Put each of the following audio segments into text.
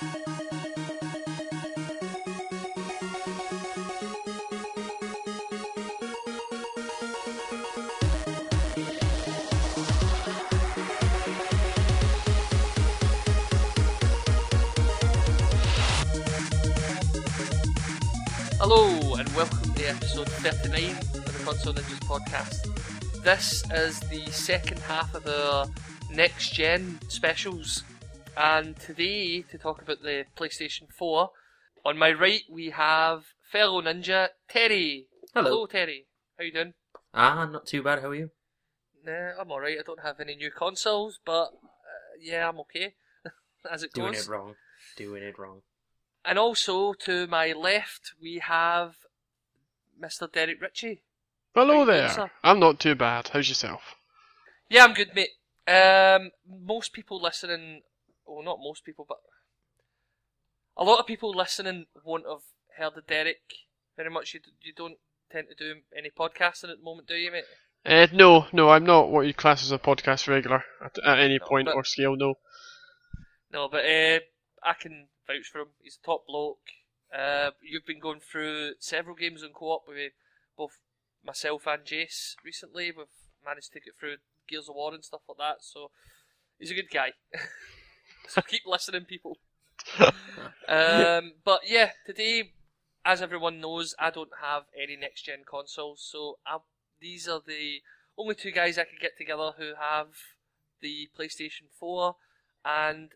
Hello and welcome to episode 39 of the Console Ninjas podcast. This is the second half of the next gen specials, and today to talk about the PlayStation 4, on my right we have fellow ninja Terry. Hello. Terry. How you doing? Ah, not too bad. How are you? Nah, I'm alright. I don't have any new consoles, but uh, yeah, I'm okay. As it goes. Doing goes. it wrong. Doing it wrong. And also to my left we have Mr. Derrick Ritchie. Hello you there. sir? I'm not too bad. How's yourself? Yeah, I'm good, mate. Um, most people listening, well, not most people, but a lot of people listening won't have heard of Derrick very much. You, you don't tend to do any podcasting at the moment, do you, mate? Uh, no, no, I'm not what you class as a podcast regular at, at any No, point but- or scale. No. No, but uh, I can vouch for him. He's a top bloke. Uh, you've been going through several games on co-op with both myself and Jace recently. We've managed to get through Gears of War and stuff like that. So he's a good guy. so keep listening, people. um, but yeah, today, as everyone knows, I don't have any next gen consoles, so I, these are the only two guys I could get together who have the PlayStation 4, and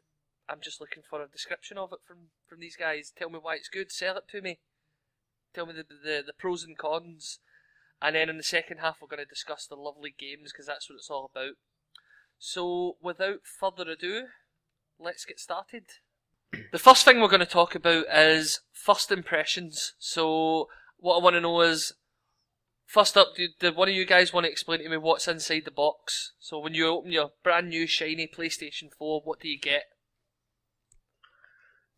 I'm just looking for a description of it from, from these guys. Tell me why it's good, sell it to me. Tell me the, the, the pros and cons. And then in the second half, we're going to discuss the lovely games because that's what it's all about. So, without further ado, let's get started. The first thing we're going to talk about is first impressions. So, what I want to know is first up, did, did one of you guys want to explain to me what's inside the box? So, when you open your brand new shiny PlayStation 4, what do you get?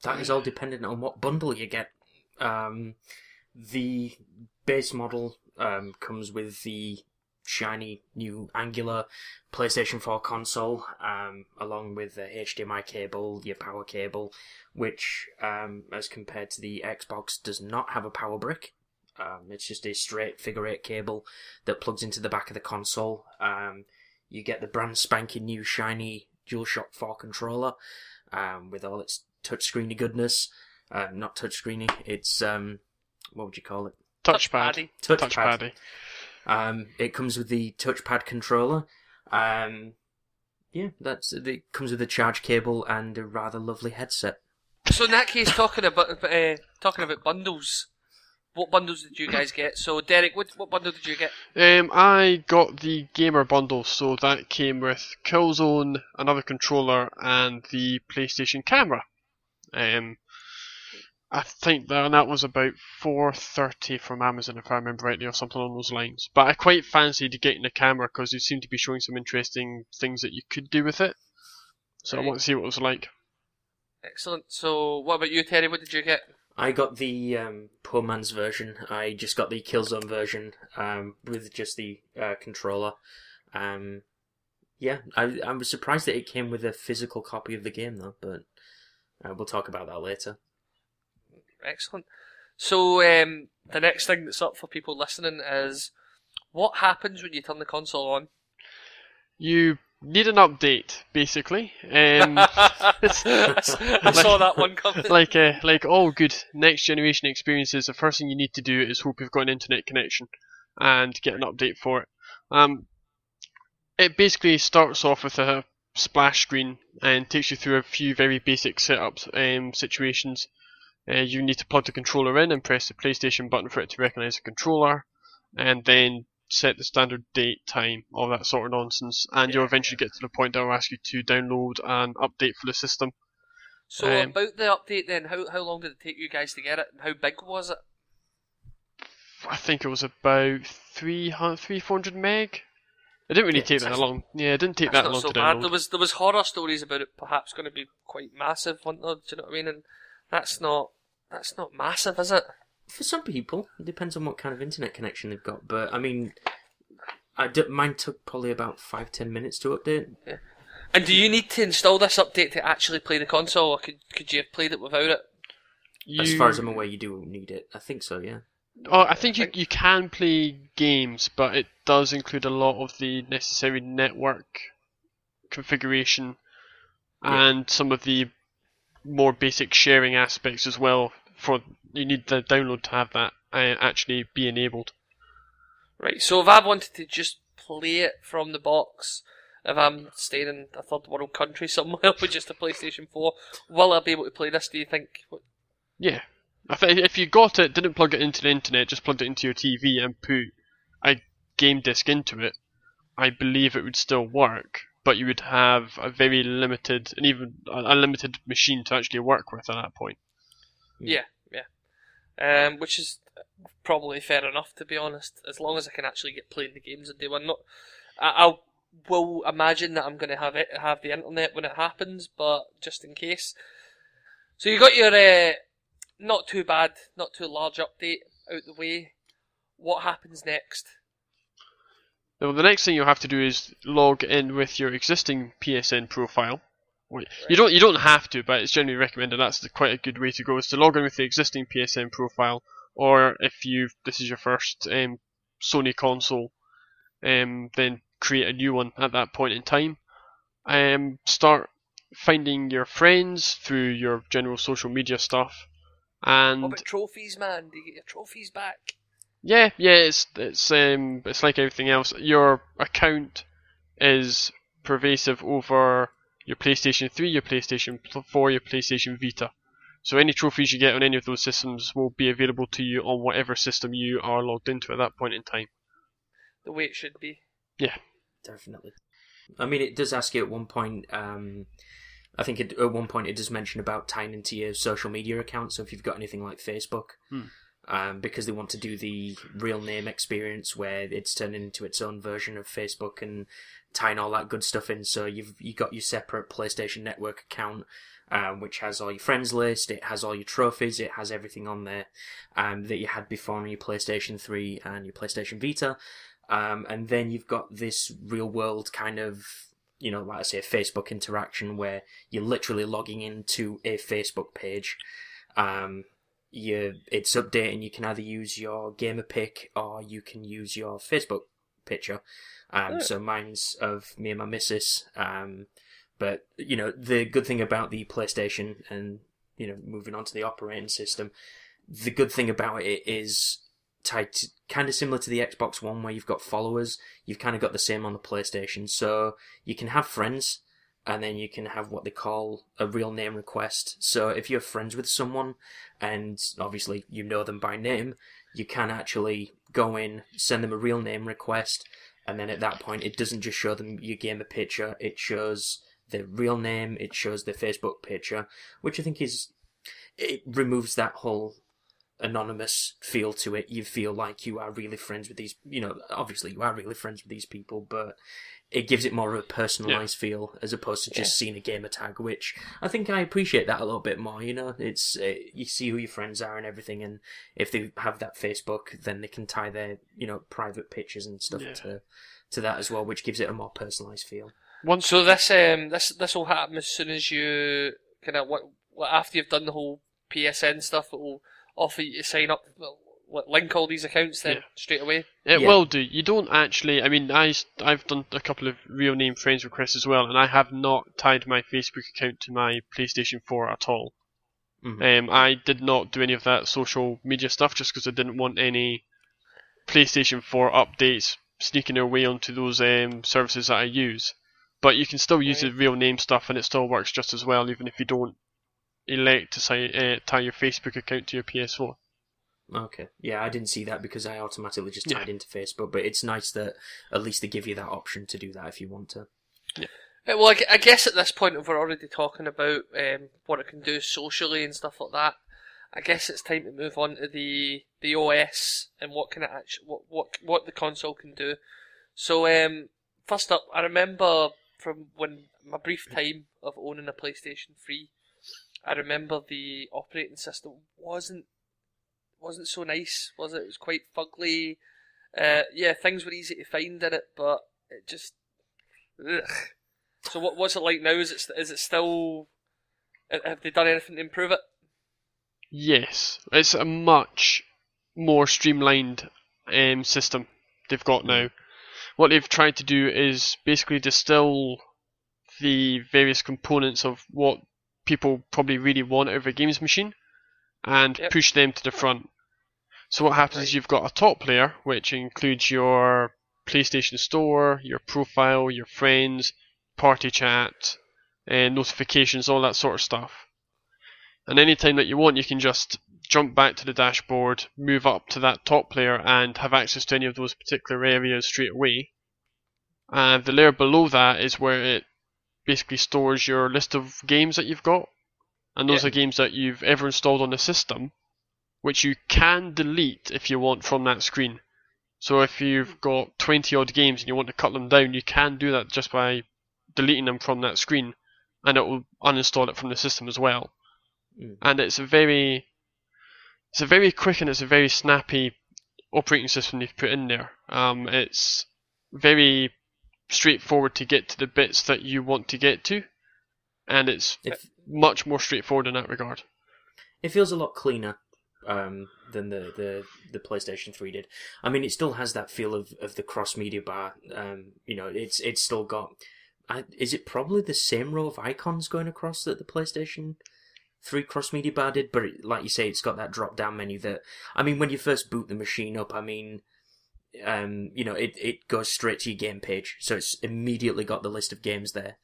That is all dependent on what bundle you get. Um, the base model um, comes with the shiny new angular PlayStation 4 console, um, along with the HDMI cable, your power cable, which, um, as compared to the Xbox, does not have a power brick. Um, it's just a straight figure eight cable that plugs into the back of the console. Um, you get the brand spanking new shiny DualShock 4 controller um, with all its touchscreeny goodness. Um, not touchscreeny, it's um, what would you call it? Touch party. Touchpad. Touchpaddy. Touchpaddy. Um, it comes with the touchpad controller. Um, yeah, that's it. Comes with a charge cable and a rather lovely headset. So in that case, talking about uh, talking about bundles, what bundles did you guys get? So Derrick, what what bundle did you get? Um, I got the gamer bundle, so that came with Killzone, another controller, and the PlayStation camera. Um, I think that that was about four thirty from Amazon, if I remember rightly, or something along those lines. But I quite fancied getting the camera because they seemed to be showing some interesting things that you could do with it. So I want to see what it was like. Excellent. So what about you, Terry? What did you get? I got the um, poor man's version. I just got the Killzone version um, with just the uh, controller. Um, yeah, I, I was surprised that it came with a physical copy of the game though, but uh, we'll talk about that later. Excellent. So um, the next thing that's up for people listening is what happens when you turn the console on. You need an update, basically. Um, I saw that one coming. like uh, like all good next generation experiences, the first thing you need to do is hope you've got an internet connection and get an update for it. Um, it basically starts off with a splash screen and takes you through a few very basic setups um, situations. Uh, you need to plug the controller in and press the PlayStation button for it to recognize the controller, and then set the standard date, time, all that sort of nonsense. And you'll Yeah, eventually get to the point that will ask you to download an update for the system. So um, about the update then, how how long did it take you guys to get it, and how big was it? I think it was about 300, 300 400 meg. It didn't really Yeah, take that long. Yeah, it didn't take that long so to bad. download. There was there was horror stories about it perhaps going to be quite massive, weren't there? Do you know what I mean? And that's not that's not massive, is it? For some people, it depends on what kind of internet connection they've got. But I mean, I d- mine took probably about five ten minutes to update. Yeah. And do you need to install this update to actually play the console, or could could you have played it without it? You, As far as I'm aware, you do need it. I think so. Yeah. Oh, I think you you can play games, but it does include a lot of the necessary network configuration Yeah. and some of the more basic sharing aspects as well. For you need the download to have that uh, actually be enabled. Right. So if I wanted to just play it from the box, if I'm staying in a third world country somewhere with just a PlayStation 4, will I be able to play this? Do you think? Yeah. If you got it, didn't plug it into the internet, just plugged it into your TV and put a game disc into it, I believe it would still work, but you would have a very limited, and even a a limited machine to actually work with at that point. Yeah, yeah. Um, which is probably fair enough to be honest. As long as I can actually get playing the games on day one. Not, I, I will imagine that I'm going to have it have the internet when it happens, but just in case. So you got your uh, not too bad, not too large update out the way. What happens next? Now, the next thing you'll have to do is log in with your existing PSN profile. You don't you don't have to, but it's generally recommended. That's the, quite a good way to go. Is to log in with the existing PSN profile, or if you this is your first um, Sony console, um, then create a new one at that point in time. Um, start finding your friends through your general social media stuff, and What about trophies, man? Do you get your trophies back? Yeah, yeah, it's it's um it's like everything else. Your account is pervasive over your PlayStation 3, your PlayStation 4, your PlayStation Vita. So any trophies you get on any of those systems will be available to you on whatever system you are logged into at that point in time. The way it should be. Yeah. Definitely. I mean, it does ask you at one point. Um, I think it, at one point it does mention about tying into your social media account. So if you've got anything like Facebook, Hmm. Um, because they want to do the real name experience where it's turning into its own version of Facebook and tying all that good stuff in. So you've you got your separate PlayStation Network account. Um, which has all your friends list, it has all your trophies, it has everything on there um, that you had before on your PlayStation 3 and your PlayStation Vita. Um, and then you've got this real world kind of, you know, like I say, Facebook interaction where you're literally logging into a Facebook page. Um, you, it's updating. You can either use your gamer pick or you can use your Facebook picture. Um, Yeah. so mine's of me and my missus. Um, but you know, the good thing about the PlayStation and you know, moving on to the operating system, the good thing about it is tied to, kind of similar to the Xbox One where you've got followers. You've kind of got the same on the PlayStation. So you can have friends and then you can have what they call a real name request. So if you're friends with someone and obviously you know them by name, you can actually go in, send them a real name request, and then at that point it doesn't just show them your gamer picture, it shows their real name, it shows their Facebook picture, which I think is it removes that whole anonymous feel to it. You feel like you are really friends with these, you know, obviously you are really friends with these people, but it gives it more of a personalized feel as opposed to just seeing a gamer tag, which I think I appreciate that a little bit more. You know, it's uh, you see who your friends are and everything, and if they have that Facebook, then they can tie their you know private pictures and stuff Yeah. to to that as well, which gives it a more personalized feel. Once So this um this this will happen as soon as you kind of what, what after you've done the whole PSN stuff. It will offer you to sign up, well, what, link all these accounts then Yeah. straight away. It Yeah. will do. You don't actually. I mean, I have done a couple of real name friends requests as well, and I have not tied my Facebook account to my PlayStation 4 at all. Mhm. Um, I did not do any of that social media stuff just because I didn't want any PlayStation 4 updates sneaking their way onto those um, services that I use. But you can still use Right. the real name stuff, and it still works just as well, even if you don't elect to si- uh, tie your Facebook account to your PS4. Okay. Yeah, I didn't see that because I automatically just Yeah. tied into Facebook, but it's nice that at least they give you that option to do that if you want to. Uh, Well, I, I guess at this point, if we're already talking about um, what it can do socially and stuff like that, I guess it's time to move on to the the OS and what can it actually what what what the console can do. So, um, first up, I remember from when my brief time of owning a PlayStation Three, I remember the operating system wasn't wasn't so nice, was it? It was quite fugly. Uh, yeah, things were easy to find in it, but it just. Ugh. So what what's it like now? Is it is it still? Have they done anything to improve it? Yes, it's a much more streamlined um, system they've got now. What they've tried to do is basically distill the various components of what people probably really want out of a games machine and Yep. push them to the front. So what happens is you've got a top layer which includes your PlayStation Store, your profile, your friends, party chat, and notifications, all that sort of stuff. And anytime that you want, you can just jump back to the dashboard, move up to that top layer, and have access to any of those particular areas straight away. And the layer below that is where it basically stores your list of games that you've got. And those Yeah. are games that you've ever installed on the system, which you can delete if you want from that screen. So if you've got 20 odd games and you want to cut them down, you can do that just by deleting them from that screen, and it will uninstall it from the system as well. Mm. And it's a very, it's a very quick and it's a very snappy operating system they've put in there. Um, it's very straightforward to get to the bits that you want to get to, and it's It, much more straightforward in that regard. it feels a lot cleaner um, than the, the, the PlayStation 3 did. I mean, it still has that feel of, of the cross media bar. Um, you know, it's it's still got. I, is it probably the same row of icons going across that the PlayStation 3 cross media bar did? But it, like you say, it's got that drop down menu that. I mean, when you first boot the machine up, I mean. Um, you know, it, it goes straight to your game page, so it's immediately got the list of games there.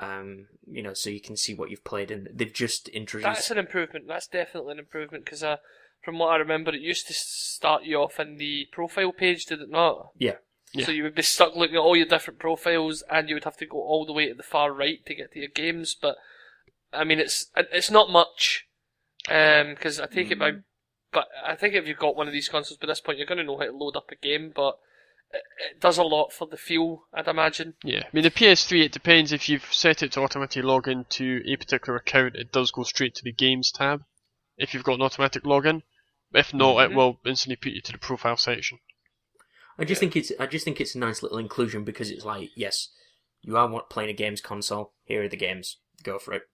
Um, you know, so you can see what you've played, and they've just introduced. That's an improvement. That's definitely an improvement because uh, from what I remember, it used to start you off in the profile page, did it not? Yeah. Yeah. So you would be stuck looking at all your different profiles, and you would have to go all the way to the far right to get to your games. But I mean, it's it's not much because I take it by. But I think if you've got one of these consoles by this point, you're going to know how to load up a game. But it, it does a lot for the feel, I'd imagine. Yeah, I mean the PS3. It depends if you've set it to automatically log into a particular account. It does go straight to the games tab if you've got an automatic login. If not, Mhm. it will instantly put you to the profile section. I just think it's I just think it's a nice little inclusion because it's like yes, you are want- playing a games console. Here are the games. Go for it.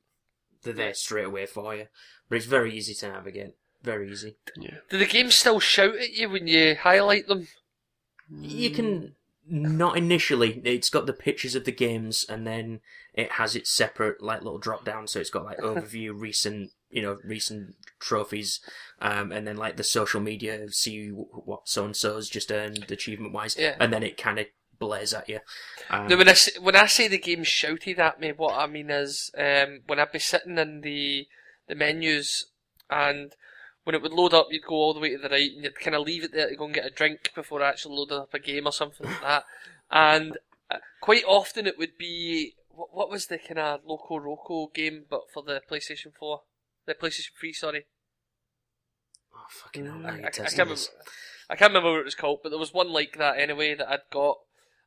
They're there straight away for you. But it's very easy to navigate. Very easy. Yeah. Do the games still shout at you when you highlight them? You can not initially. It's got the pictures of the games, and then it has its separate like little drop down. So it's got like overview, recent, you know, recent trophies, um, and then like the social media. See what so and so's just earned achievement wise, Yeah. and then it kind of blares at you. Um, No, when I say, when I say the game shouted at me, what I mean is um, when I'd be sitting in the the menus and when it would load up, you'd go all the way to the right and you'd kind of leave it there to go and get a drink before actually loading up a game or something like that. And uh, quite often it would be what, what was the kind of Loco Roco game, but for the PlayStation Four, the PlayStation Three, sorry. oh fucking hell! I, I, I can't remember. I can't remember what it was called, but there was one like that anyway that I'd got,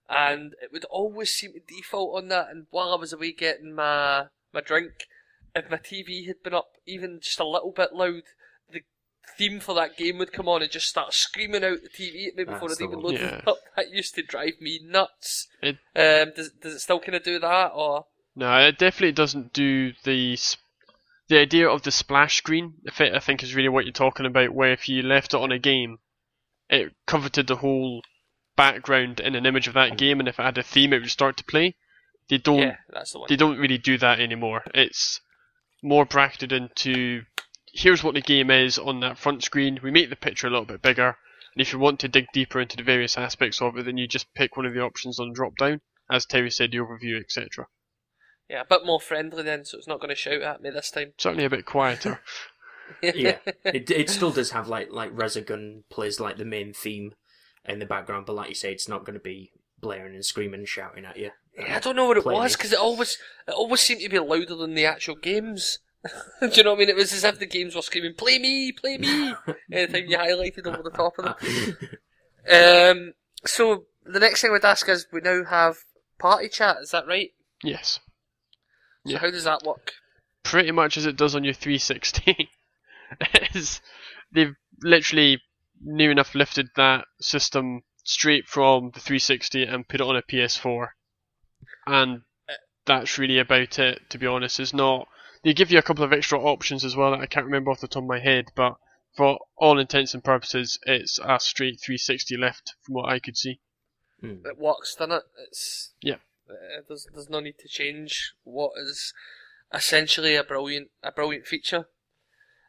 and it would always seem to default on that. And while I was away getting my my drink, if my TV had been up even just a little bit loud, theme for that game would come on and just start screaming out the TV at me before it even loaded Yeah. up. That used to drive me nuts. It- Um, does does it still kind of do that or? No, it definitely doesn't do the s- the idea of the splash screen. If it, I think is really what you're talking about, where if you left it on a game, it coveted the whole background in an image of that game, and if it had a theme, it would start to play. They don't Yeah, the they don't really do that anymore. It's more bracketed into here's what the game is on that front screen. We make the picture a little bit bigger, and if you want to dig deeper into the various aspects of it, then you just pick one of the options on drop down. As Terry said, the overview, etc. Yeah, a bit more friendly then, so it's not going to shout at me this time. Certainly a bit quieter. yeah, it it still does have like like Resogun plays like the main theme in the background, but like you say, it's not going to be blaring and screaming and shouting at you. Yeah, I don't know what it was because it always it always seemed to be louder than the actual games. Do you know what I mean? It was as if the games were screaming, "Play me, play me!" Anytime you highlighted over the top of them. Um, so the next thing I would ask is, we now have party chat. Is that right? yes. So Yeah. how does that work? Pretty much as it does on your 360. It's- they've literally near enough lifted that system straight from the 360 and put it on a PS4. And that's really about it. To be honest, it's not. They give you a couple of extra options as well that I can't remember off the top of my head, but for all intents and purposes, it's a straight 360 left from what I could see. Mm. It works, doesn't it? It's Yeah. uh, there's there's no need to change what is essentially a brilliant a brilliant feature.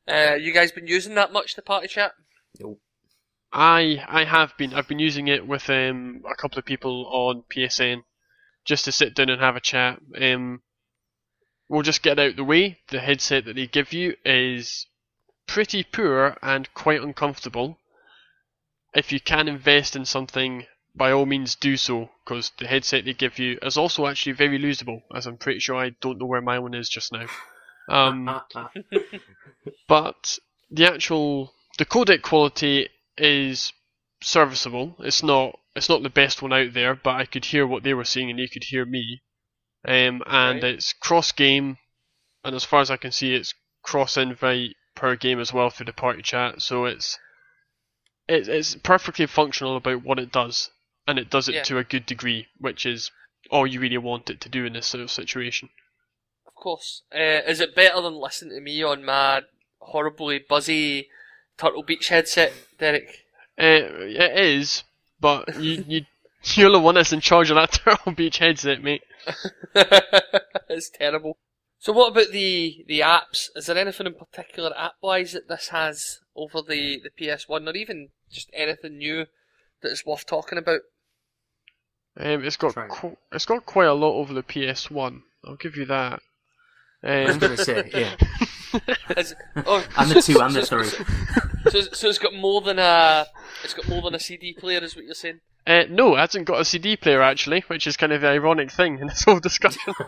Uh, you guys been using that much the party chat? Nope. I I have been. I've been using it with um, a couple of people on PSN just to sit down and have a chat. Um, we'll just get out the way. The headset that they give you is pretty poor and quite uncomfortable. If you can invest in something, by all means do so, because the headset they give you is also actually very losable, as I'm pretty sure I don't know where my one is just now. Um, but the actual the codec quality is serviceable. It's not it's not the best one out there, but I could hear what they were saying and they could hear me. Um, and Right. it's cross game, and as far as I can see, it's cross invite per game as well through the party chat. So it's it, it's perfectly functional about what it does, and it does it Yeah. to a good degree, which is all you really want it to do in this sort of situation. Of course. Uh, is it better than listening to me on my horribly buzzy Turtle Beach headset, Derrick? Uh, it is, but you you you're the one that's in charge of that Turtle Beach headset, mate. it's terrible. So what about the the apps? Is there anything in particular app wise that this has over the, the PS1 or even just anything new that is worth talking about? Um, it's got it. qu- it's got quite a lot over the PS1. I'll give you that. I was Um, going to say, yeah. Is- oh, And the two and the so- three. So, so, so it's got more than a it's got more than a CD player, is what you're saying? Uh, no, it hasn't got a CD player actually, which is kind of the ironic thing in this whole discussion.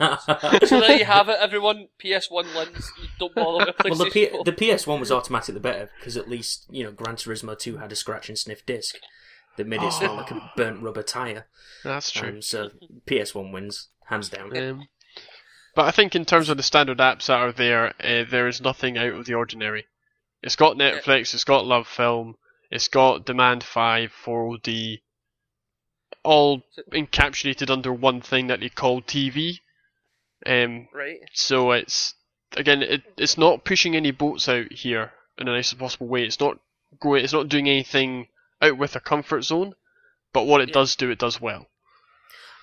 So there you have it, everyone. PS1 lens. You don't bother with well, the, P- the PS1 was automatically better because at least you know Gran Turismo 2 had a scratch and sniff disc that made it smell like a burnt rubber tire. That's true. Um, so PS1 wins hands down. Um, but I think in terms of the standard apps that are there, uh, there is nothing out of the ordinary. It's got Netflix, it's got LoveFilm, it's got Demand 5, 4OD, all encapsulated under one thing that they call TV. Um, Right. so it's again, it, it's not pushing any boats out here in the nicest possible way. It's not going, it's not doing anything out with a comfort zone. But what it Yeah. does do, it does well.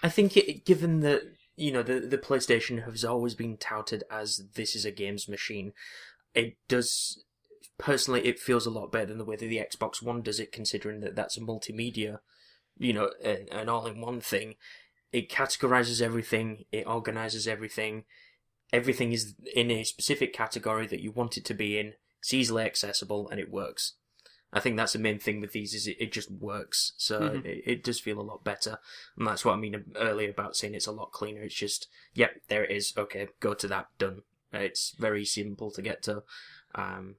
I think it, given that you know the the PlayStation has always been touted as this is a games machine, it does personally it feels a lot better than the way that the Xbox One does it, considering that that's a multimedia, you know, an, an all-in-one thing. It categorizes everything, it organizes everything. Everything is in a specific category that you want it to be in. It's easily accessible and it works. I think that's the main thing with these is it, it just works. So Mhm. it, it does feel a lot better. And that's what I mean earlier about saying it's a lot cleaner. It's just, yep, there it is. Okay, go to that, done. It's very simple to get to. Um,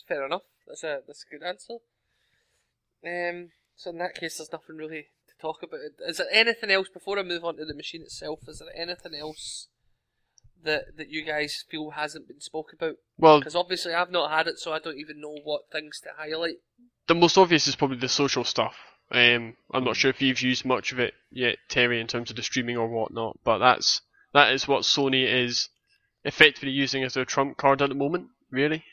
It's fair enough. That's a that's a good answer. Um. So in that case, there's nothing really to talk about. Is there anything else before I move on to the machine itself? Is there anything else that that you guys feel hasn't been spoke about? Well, Because obviously I've not had it, so I don't even know what things to highlight. the most obvious is probably the social stuff. Um, I'm not sure if you've used much of it yet, Terry, in terms of the streaming or whatnot, but that's that is what Sony is effectively using as their trump card at the moment. Really,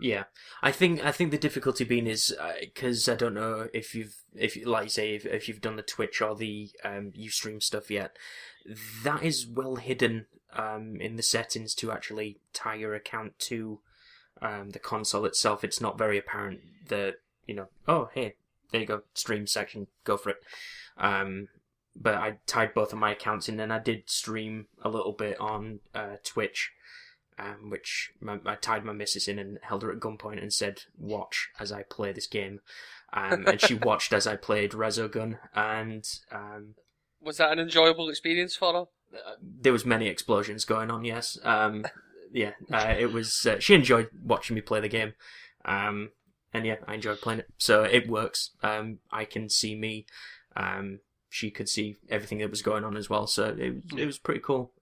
Yeah, I think I think the difficulty being is because I don't know if you've if like you say if, if you've done the Twitch or the um, UStream stuff yet. That is well hidden um, in the settings to actually tie your account to um, the console itself. It's not very apparent that you know. Oh, hey, there you go, stream section, go for it. Um, but I tied both of my accounts in, and I did stream a little bit on uh, Twitch um, which my, I tied my missus in and held her at gunpoint and said, "Watch as I play this game," um, and she watched as I played Resogun, and um, Was that an enjoyable experience for her? uh, there was many explosions going on. Yes, um, yeah, uh, it was. Uh, she enjoyed watching me play the game, um, and yeah, I enjoyed playing it. So it works. Um, I can see me. Um, she could see everything that was going on as well. So it it was pretty cool.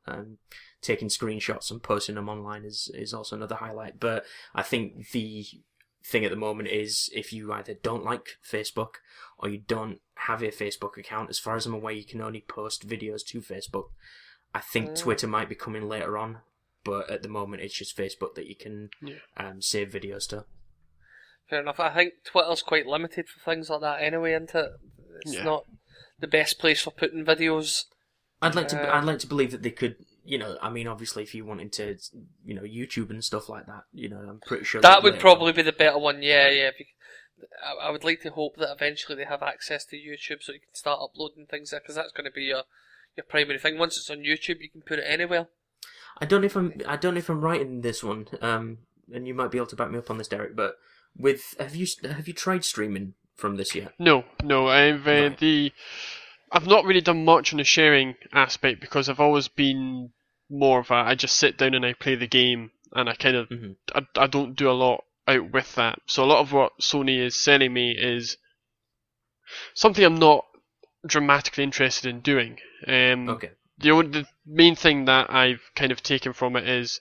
Um, taking screenshots and posting them online is is also another highlight. But I think the thing at the moment is if you either don't like Facebook or you don't have a Facebook account. As far as I'm aware, you can only post videos to Facebook. I think Mm. Twitter might be coming later on, but at the moment it's just Facebook that you can Yeah. um, save videos to. Fair enough. I think Twitter's quite limited for things like that anyway, isn't it? It's Yeah. not the best place for putting videos. I'd like to. Uh, I'd like to believe that they could. You know, I mean, obviously, if you wanted to, you know, YouTube and stuff like that, you know, I'm pretty sure That would probably be the better one, yeah, yeah. bec- I I would like to hope that eventually they have access to YouTube so you can start uploading things there, because that's going to be your your primary thing. Once it's on YouTube, you can put it anywhere. I don't know if I'm. I don't know if I'm right in this one. Um, and you might be able to back me up on this, Derrick. But with have you have you tried streaming from this yet? No, no. I've uh, Right. the I've not really done much on the sharing aspect because I've always been more of a I just sit down and I play the game and I kind of Mhm. I, I don't do a lot out with that. So a lot of what Sony is selling me is something I'm not dramatically interested in doing. Um, Okay. the only, the main thing that I've kind of taken from it is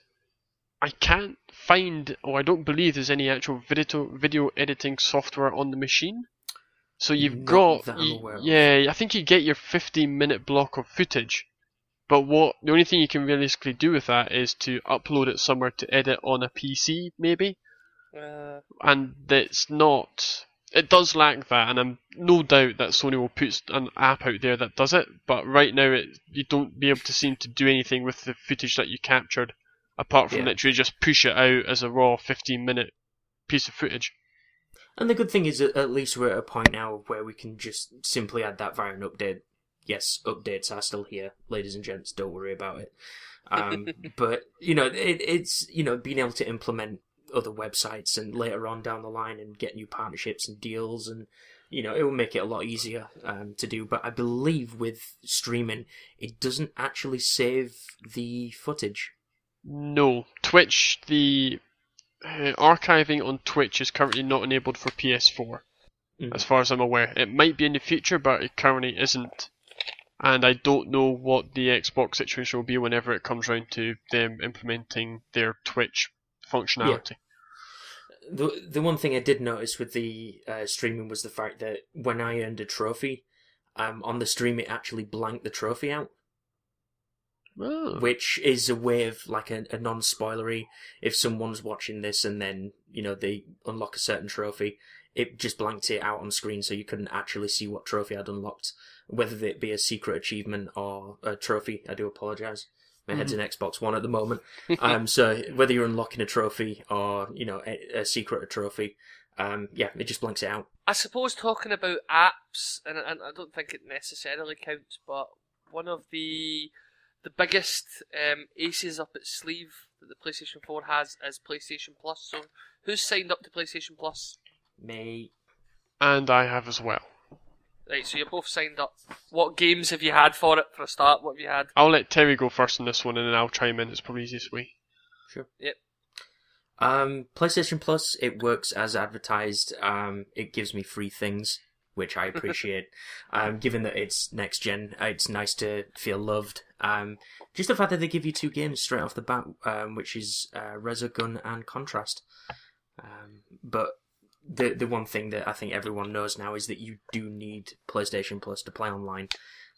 I can't find or I don't believe there's any actual video video editing software on the machine. So you've Not got you- yeah, I think you get your 15 minute block of footage. But what the only thing you can realistically do with that is to upload it somewhere to edit on a PC maybe Uh, and it's not. It does lack that, and I'm no doubt that Sony will put an app out there that does it. But right now, it you don't be able to seem to do anything with the footage that you captured, apart from Yeah. literally just push it out as a raw 15 minute piece of footage. And the good thing is, that at least we're at a point now where we can just simply add that via an update. Yes, updates are still here, ladies and gents. Don't worry about it. Um, but you know, it, it's you know being able to implement other websites and later on down the line and get new partnerships and deals and you know it will make it a lot easier um, to do. But I believe with streaming, it doesn't actually save the footage. No, Twitch the uh, archiving on Twitch is currently not enabled for PS4, Mhm. as far as I'm aware. It might be in the future, but it currently isn't. And I don't know what the Xbox situation will be whenever it comes round to them implementing their Twitch functionality. The the one thing I did notice with the uh, streaming was the fact that when I earned a trophy, um, on the stream it actually blanked the trophy out, Oh. which is a way of like a, a non-spoilery. If someone's watching this and then you know they unlock a certain trophy, it just blanked it out on screen, so you couldn't actually see what trophy I'd unlocked, whether it be a secret achievement or a trophy. I do apologize. My head's in Xbox One at the moment. um, so whether you're unlocking a trophy or you know a, a secret trophy, um, yeah, it just blanks it out. I suppose talking about apps, and, and I don't think it necessarily counts, but one of the the biggest um, aces up its sleeve that the PlayStation 4 has is PlayStation Plus. So, who's signed up to PlayStation Plus? May And I have as well. Right, so you're both signed up. What games have you had for it for a start? What have you had? I'll let Terry go first on this one, and then I'll chime in. It's probably the easiest way. Sure. Yep. Um, PlayStation Plus, it works as advertised. Um, it gives me free things, which I appreciate. um, given that it's next gen, uh, it's nice to feel loved. Um, just the fact that they give you two games straight off the bat, um, which is uh, Resogun and Contrast. Um, but the the one thing that I think everyone knows now is that you do need PlayStation Plus to play online.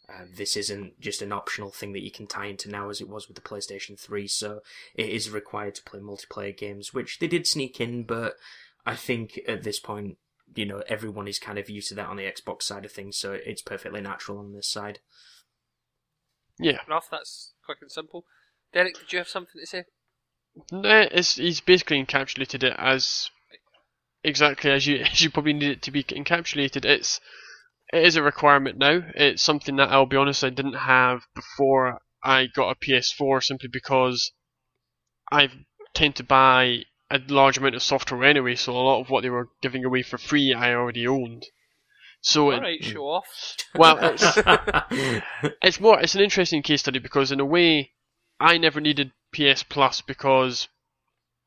Uh, this isn't just an optional thing that you can tie into now as it was with the PlayStation 3, so it is required to play multiplayer games, which they did sneak in, but I think at this point, you know, everyone is kind of used to that on the Xbox side of things, so it's perfectly natural on this side. Yeah. Enough, that's quick and simple. Derrick, did you have something to say? No, it's, he's basically encapsulated it as exactly as you as you probably need it to be encapsulated. It's it is a requirement now. It's something that I'll be honest I didn't have before I got a PS4 simply because I tend to buy a large amount of software anyway, so a lot of what they were giving away for free I already owned. So it, Alright, show off. well, it's, it's more it's an interesting case study because in a way I never needed PS Plus because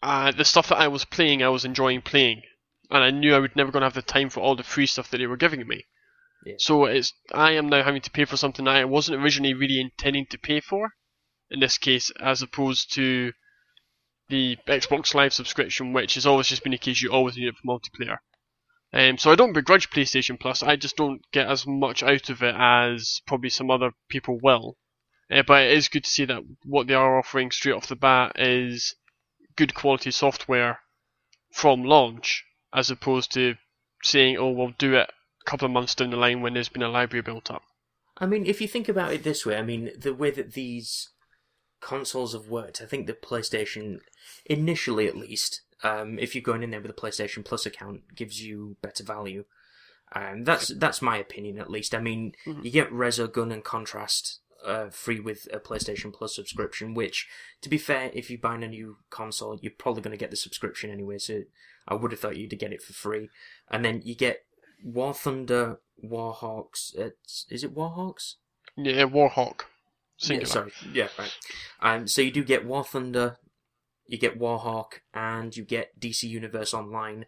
uh, the stuff that I was playing I was enjoying playing and I knew I would never gonna have the time for all the free stuff that they were giving me. Yeah. So it's I am now having to pay for something I wasn't originally really intending to pay for in this case as opposed to the Xbox Live subscription which has always just been the case you always need it for multiplayer. Um, so I don't begrudge PlayStation Plus. I just don't get as much out of it as probably some other people will. Uh, but it is good to see that what they are offering straight off the bat is good quality software from launch, as opposed to saying, "Oh, we'll do it a couple of months down the line when there's been a library built up." I mean, if you think about it this way, I mean, the way that these consoles have worked, I think the PlayStation, initially at least, um, if you're going in there with a PlayStation Plus account, gives you better value. Um, that's that's my opinion at least. I mean, Mhm. you get Resogun and Contrast uh, free with a PlayStation Plus subscription, which, to be fair, if you're buying a new console, you're probably going to get the subscription anyway, so I would have thought you'd get it for free. And then you get War Thunder, Warhawks, it's, is it Warhawks? Yeah, Warhawk. Yeah, Singular. sorry. Yeah, right. Um, so you do get War Thunder, you get Warhawk, and you get DC Universe Online,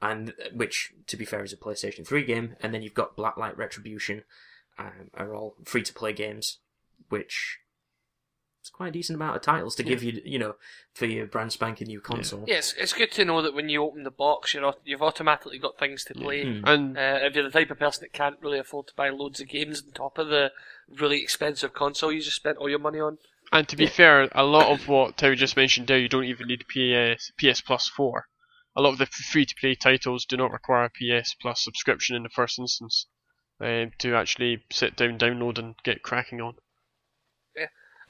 and which, to be fair, is a PlayStation 3 game. And then you've got Blacklight Retribution, um, are all free to play games, which it's quite a decent amount of titles to give you, you know, for your brand spanking new console. Yeah, it's, it's good to know that when you open the box, you're, au- you've automatically got things to play. Mm. And Uh, if you're the type of person that can't really afford to buy loads of games on top of the really expensive console you just spent all your money on, And to be fair, a lot of what Terry just mentioned there, you don't even need PS, PS Plus 4. A lot of the free to play titles do not require a PS Plus subscription in the first instance um, to actually sit down, download, and get cracking on.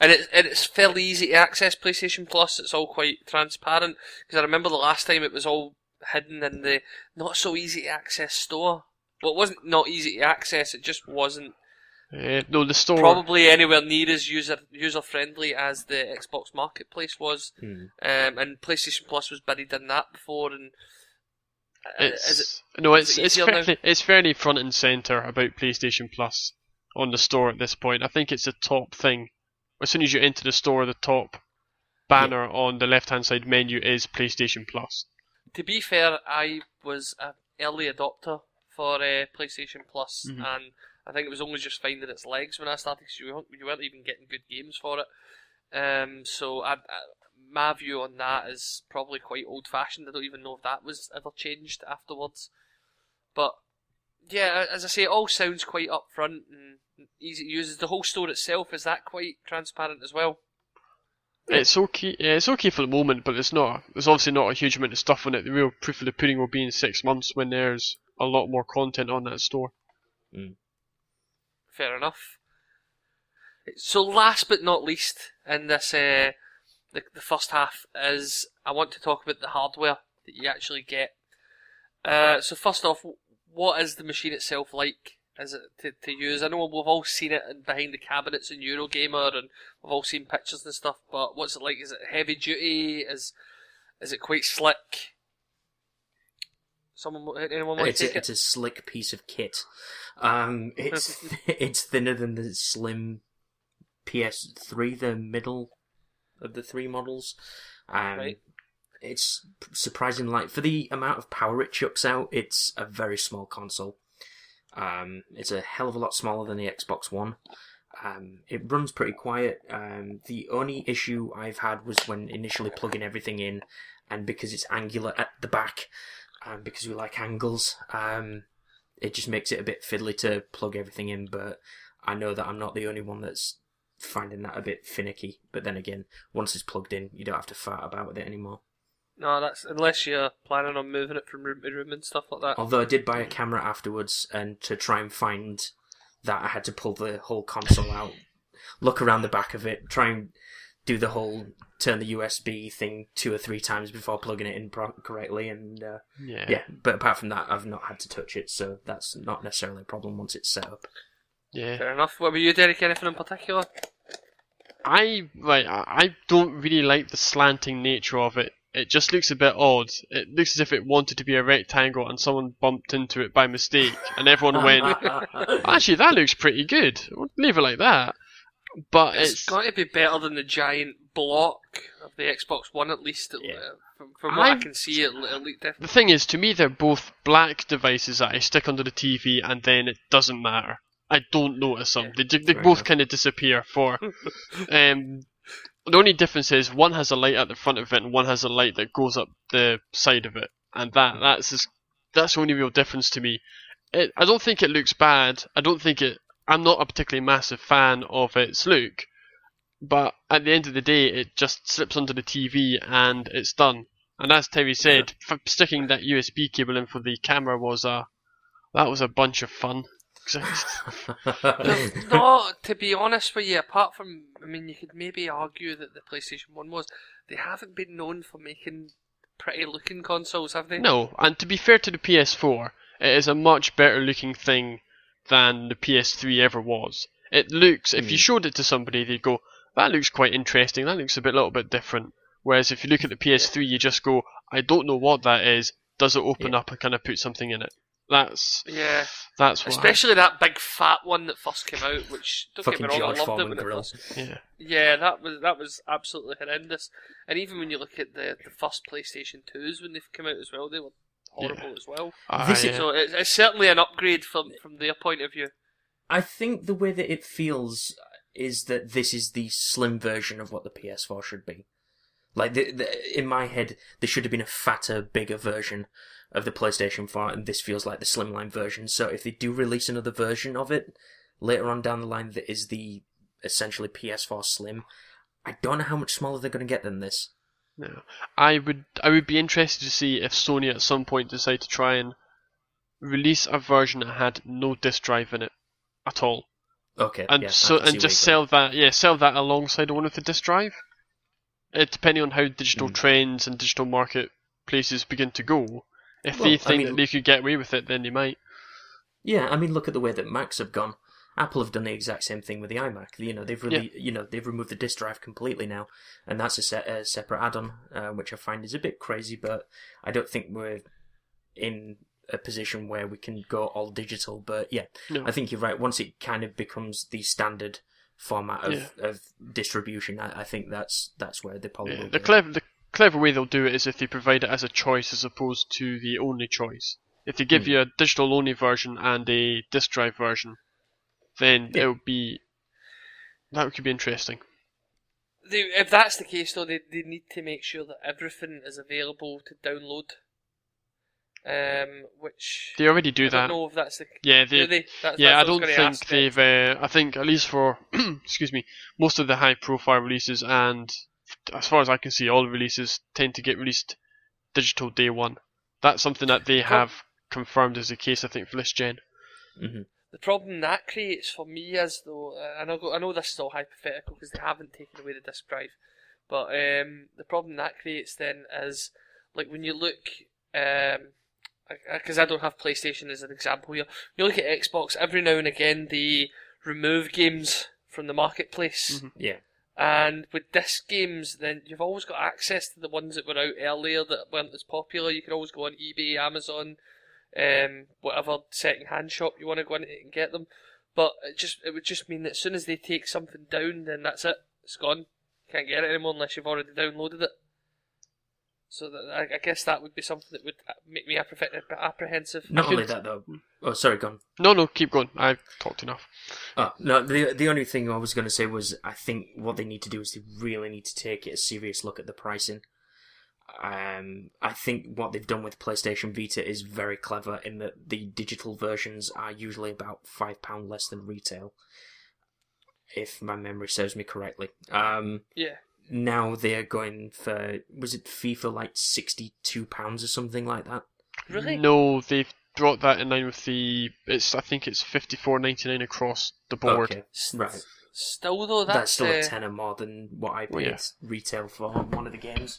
And it's and it's fairly easy to access PlayStation Plus. It's all quite transparent because I remember the last time it was all hidden in the not so easy to access store. Well, it wasn't not easy to access. It just wasn't Uh, no, the store. probably anywhere near as user user friendly as the Xbox Marketplace was. Hmm. Um, and PlayStation Plus was buried in that before. And uh, It's, is it, no, it's it it's fairly, it's fairly front and center about PlayStation Plus on the store at this point. I think it's the top thing. As soon as you enter the store, the top banner on the left hand side menu is PlayStation Plus. to be fair, I was an early adopter for uh, PlayStation Plus, Mhm. and I think it was only just finding its legs when I started because you, weren't- you weren't even getting good games for it. Um, so I, I, my view on that is probably quite old fashioned. I don't even know if that was ever changed afterwards. But yeah, as I say, it all sounds quite upfront and easy to use. Is the whole store itself is that quite transparent as well? It's okay. Yeah, it's okay for the moment, but it's not. There's obviously not a huge amount of stuff on it. The real proof of the pudding will be in six months when there's a lot more content on that store. Fair enough. So last but not least in this uh, the the first half is I want to talk about the hardware that you actually get. Uh, so first off, what is the machine itself like? Is it to, to use? I know we've all seen it in- behind the cabinets in Eurogamer, and we've all seen pictures and stuff. But what's it like? Is it heavy duty? Is is it quite slick? Someone, anyone want It's to a, take it's a slick piece of kit. Um, it's it's thinner than the slim PS3, the middle of the three models. Um, Right. It's surprising, light for the amount of power it chucks out. It's a very small console. Um, it's a hell of a lot smaller than the Xbox One. Um, it runs pretty quiet. Um, the only issue I've had was when initially plugging everything in, and because it's angular at the back, um, because we like angles, um, it just makes it a bit fiddly to plug everything in. But I know that I'm not the only one that's finding that a bit finicky. But then again, once it's plugged in, you don't have to fart about with it anymore. No, that's unless you're planning on moving it from room to room and stuff like that. Although I did buy a camera afterwards, and to try and find that, I had to pull the whole console out, look around the back of it, try and do the whole turn the USB thing two or three times before plugging it in pro- correctly, and uh, Yeah. yeah. But apart from that, I've not had to touch it, so that's not necessarily a problem once it's set up. Yeah. Fair enough. What were you, Derrick? Anything in particular? I like. I I don't really like the slanting nature of it. It just looks a bit odd. It looks as if it wanted to be a rectangle and someone bumped into it by mistake, and everyone went, "Actually, that looks pretty good. We'll leave it like that." But it's it's, got to be better than the giant block of the Xbox One, at least. It, uh, from, from what I, I- can see, it, it looked the thing is, to me, they're both black devices that I stick under the TV, and then it doesn't matter. I don't notice them. They, they both kind of disappear. For um, the only difference is one has a light at the front of it, and one has a light that goes up the side of it, and that that's as, that's the only real difference to me. It, I don't think it looks bad. I don't think it. I'm not a particularly massive fan of its look, but at the end of the day, it just slips onto the TV and it's done. And as Terry said, f- sticking that USB cable in for the camera was a that was a bunch of fun. no, to be honest with you, apart from, I mean, you could maybe argue that the PlayStation 1 was, they haven't been known for making pretty looking consoles, have they? no, and to be fair to the PS4, it is a much better looking thing than the PS3 ever was. It looks, if you Mm. showed it to somebody, they'd go, "That looks quite interesting. That looks a bit, little bit different." Whereas if you look at the PS3, you just go, "I don't know what that is. Does it open Yeah. up and kind of put something in it?" That's Yeah, that's what. especially that big fat one that first came out, which don't Fucking get me wrong, George I loved it Foreman when it grill. first. yeah. Yeah, that was that was absolutely horrendous. And even when you look at the the first PlayStation 2s when they've come out as well, they were horrible as well. This I, is- uh, So it's, it's certainly an upgrade from from their point of view. I think the way that it feels is that this is the slim version of what the PS4 should be. Like the, the, in my head, there should have been a fatter, bigger version of the PlayStation 4, and this feels like the slimline version. So if they do release another version of it later on down the line that is the essentially PS4 Slim, I don't know how much smaller they're going to get than this. No. I would I would be interested to see if Sony at some point decide to try and release a version that had no disk drive in it at all. Okay, And yeah, so and just sell that yeah, sell that alongside one with the disk drive. It depending on how digital Mm. trends and digital marketplaces begin to go. If Well, I they think mean- that they could get away with it, then you might. Yeah, I mean, look at the way that Macs have gone. Apple have done the exact same thing with the iMac. You know, they've really, you know, they've removed the disk drive completely now, and that's a, se- a separate add-on, uh, which I find is a bit crazy. But I don't think we're in a position where we can go all digital. But yeah, No. I think you're right. Once it kind of becomes the standard format of, Yeah. of distribution, I, I think that's that's where they probably Yeah, will the clever the clever way they'll do it is if they provide it as a choice as opposed to the only choice. If they give Hmm. you a digital only version and a disk drive version, then Yeah. it'll be that could be interesting. They, if that's the case, though, they, they need to make sure that everything is available to download. Um, which They already do I don't that. know if that's the Yeah, they, they? That's, yeah. I that's what don't think they've. Uh, I think at least for excuse me, most of the high profile releases and as far as I can see, all releases tend to get released digital day one. That's something that they have confirmed as the case. I think for this gen. Mhm. The problem that creates for me is though, uh, and I know, I know this is all hypothetical because they haven't taken away the disk drive, but um, the problem that creates then is like when you look, because I don't have PlayStation as an example here. You look at Xbox every now and again they remove games from the marketplace, Mhm. Yeah, and with disc games, then you've always got access to the ones that were out earlier that weren't as popular. You can always go on eBay, Amazon, um, whatever second-hand shop you want to go into and get them. But it just it would just mean that as soon as they take something down, then that's it. It's gone. Can't get it anymore unless you've already downloaded it. So that, I, I guess that would be something that would make me apprehensive. not only that though. Oh, sorry, gone. No, no, keep going. I've talked enough. Oh no! The the only thing I was going to say was I think what they need to do is they really need to take a serious look at the pricing. Um, I think what they've done with PlayStation Vita is very clever in that the digital versions are usually about five pound less than retail, if my memory serves me correctly. Um, Yeah. now they are going for was it FIFA like sixty two pounds or something like that. Really? No, they've brought that in line with the. It's I think it's fifty four ninety nine across the board. Okay, S- right. Still though, That's, that's, still uh, a tenner more than what I paid Well, yeah. retail for one of the games.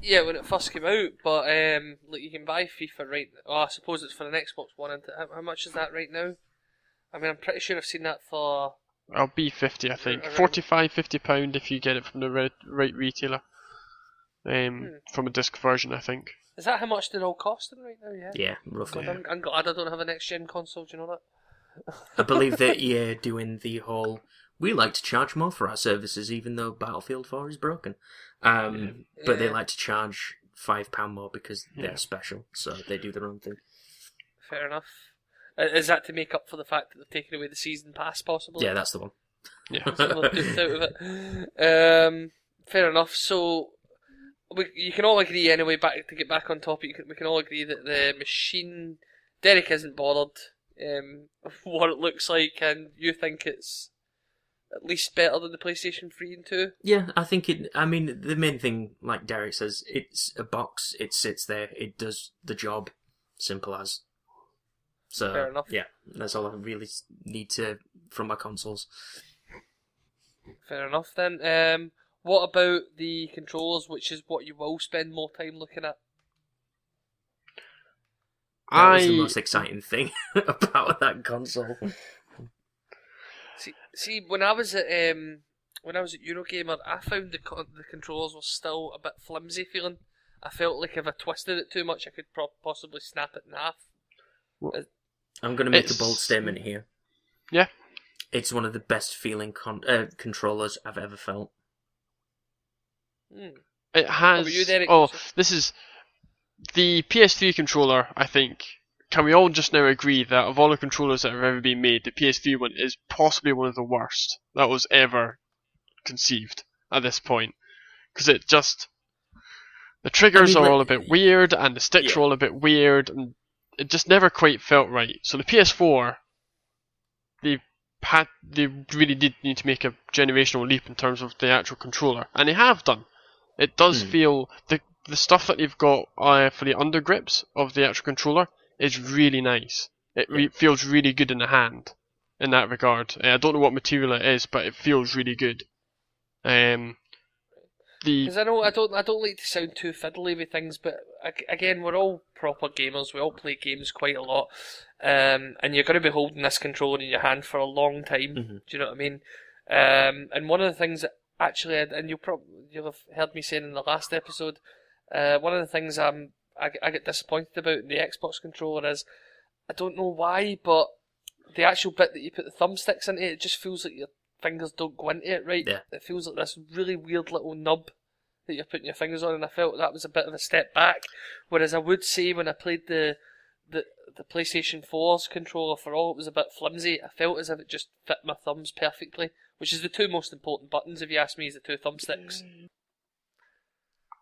Yeah, when it first came out, but um, like you can buy FIFA right. Oh, I suppose it's for an Xbox One. And how, how much is that right now? I mean, I'm pretty sure I've seen that for. I'll be fifty, I think. Around- 45 50 pound if you get it from the right, right retailer. Um, Hmm. from a disc version, I think. Is that how much they're all costing right now? Yeah. Yeah, roughly. God, I'm, I'm glad I don't have a next gen console. Do you know that? I believe that EA are doing the whole. We like to charge more for our services, even though Battlefield 4 is broken. Um, But they like to charge five pound more because they're Yeah. special, so they do their own thing. Fair enough. Uh, Is that to make up for the fact that they've taken away the season pass, possibly? Yeah, that's the one. Yeah. Something out of it. Um, fair enough. So, we, you can all agree anyway. Back to get back on topic, we can all agree that the machine. Derrick isn't bothered um, what it looks like, and you think it's at least better than the PlayStation 3 and 2. Yeah, I think it. I mean, the main thing, like Derrick says, it's a box. It sits there. It does the job. Simple as. So Fair enough. yeah, that's all I really need to from my consoles. Fair enough then. Um, what about the controllers, which is what you will spend more time looking at? That was the most exciting thing about that console. See, see, when I was at um, when I was at Eurogamer, I found the co- the controllers were still a bit flimsy feeling. I felt like if I twisted it too much, I could pro- possibly snap it in half. I'm going to make It's- a bold statement here. Yeah. It's one of the best feeling con- uh, controllers I've ever felt. Hmm. It has. about you, Derrick? oh, this is the PS3 controller. I think. Can we all just now agree that of all the controllers that have ever been made, the PS3 one is possibly one of the worst that was ever conceived at this point? Because it just the triggers I mean, are all a bit weird, and the sticks are all a bit weird, and it just never quite felt right. So the PS4, they had they really did need to make a generational leap in terms of the actual controller, and they have done. It does Hmm. feel the the stuff that they've got uh, for the undergrips of the actual controller is really nice. It re- feels really good in the hand in that regard. Uh, I don't know what material it is, but it feels really good. Um, the Because I know I don't I don't like to sound too fiddly with things, but again, we're all proper gamers. We all play games quite a lot, um, and you're going to be holding this controller in your hand for a long time. Mhm. Do you know what I mean? Um, and one of the things that actually, and you'll probably you'll have heard me saying in the last episode, uh, one of the things I'm I, I get disappointed about in the Xbox controller is I don't know why, but the actual bit that you put the thumbsticks into, it just feels like your fingers don't go into it right. Yeah. It feels like this really weird little nub that you're putting your fingers on, and I felt that was a bit of a step back. Whereas I would say when I played the the the PlayStation 4's controller, for all it was a bit flimsy, I felt as if it just fit my thumbs perfectly, which is the two most important buttons, if you ask me, is the two thumbsticks.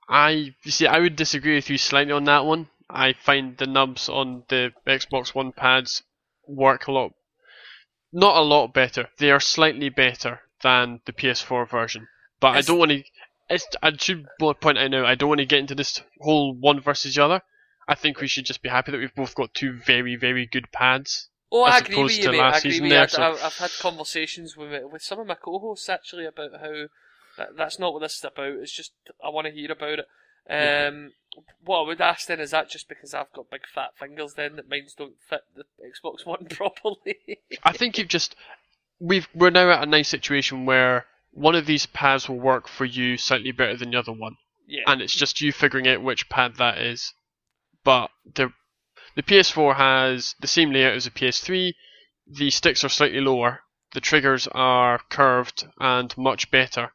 I you see, I would disagree with you slightly on that one. I find the nubs on the Xbox One pads work a lot, not a lot better. They are slightly better than the PS4 version, but I don't want to. It's, I should point out now. I don't want to get into this whole one versus the other. I think we should just be happy that we've both got two very, very good pads. Oh, I agree with you, mate. I agree with you. There, so... I, have I've had conversations with with some of my co-hosts actually about how that, that's not what this is about. It's just I want to hear about it. Um, what I would ask then is that just because I've got big fat fingers then that mine don't fit the Xbox One properly. I think you've just we've we're now at a nice situation where one of these pads will work for you slightly better than the other one. yeah. and it's just you figuring out which pad that is. But the the PS4 has the same layout as the PS3. The sticks are slightly lower. The triggers are curved and much better,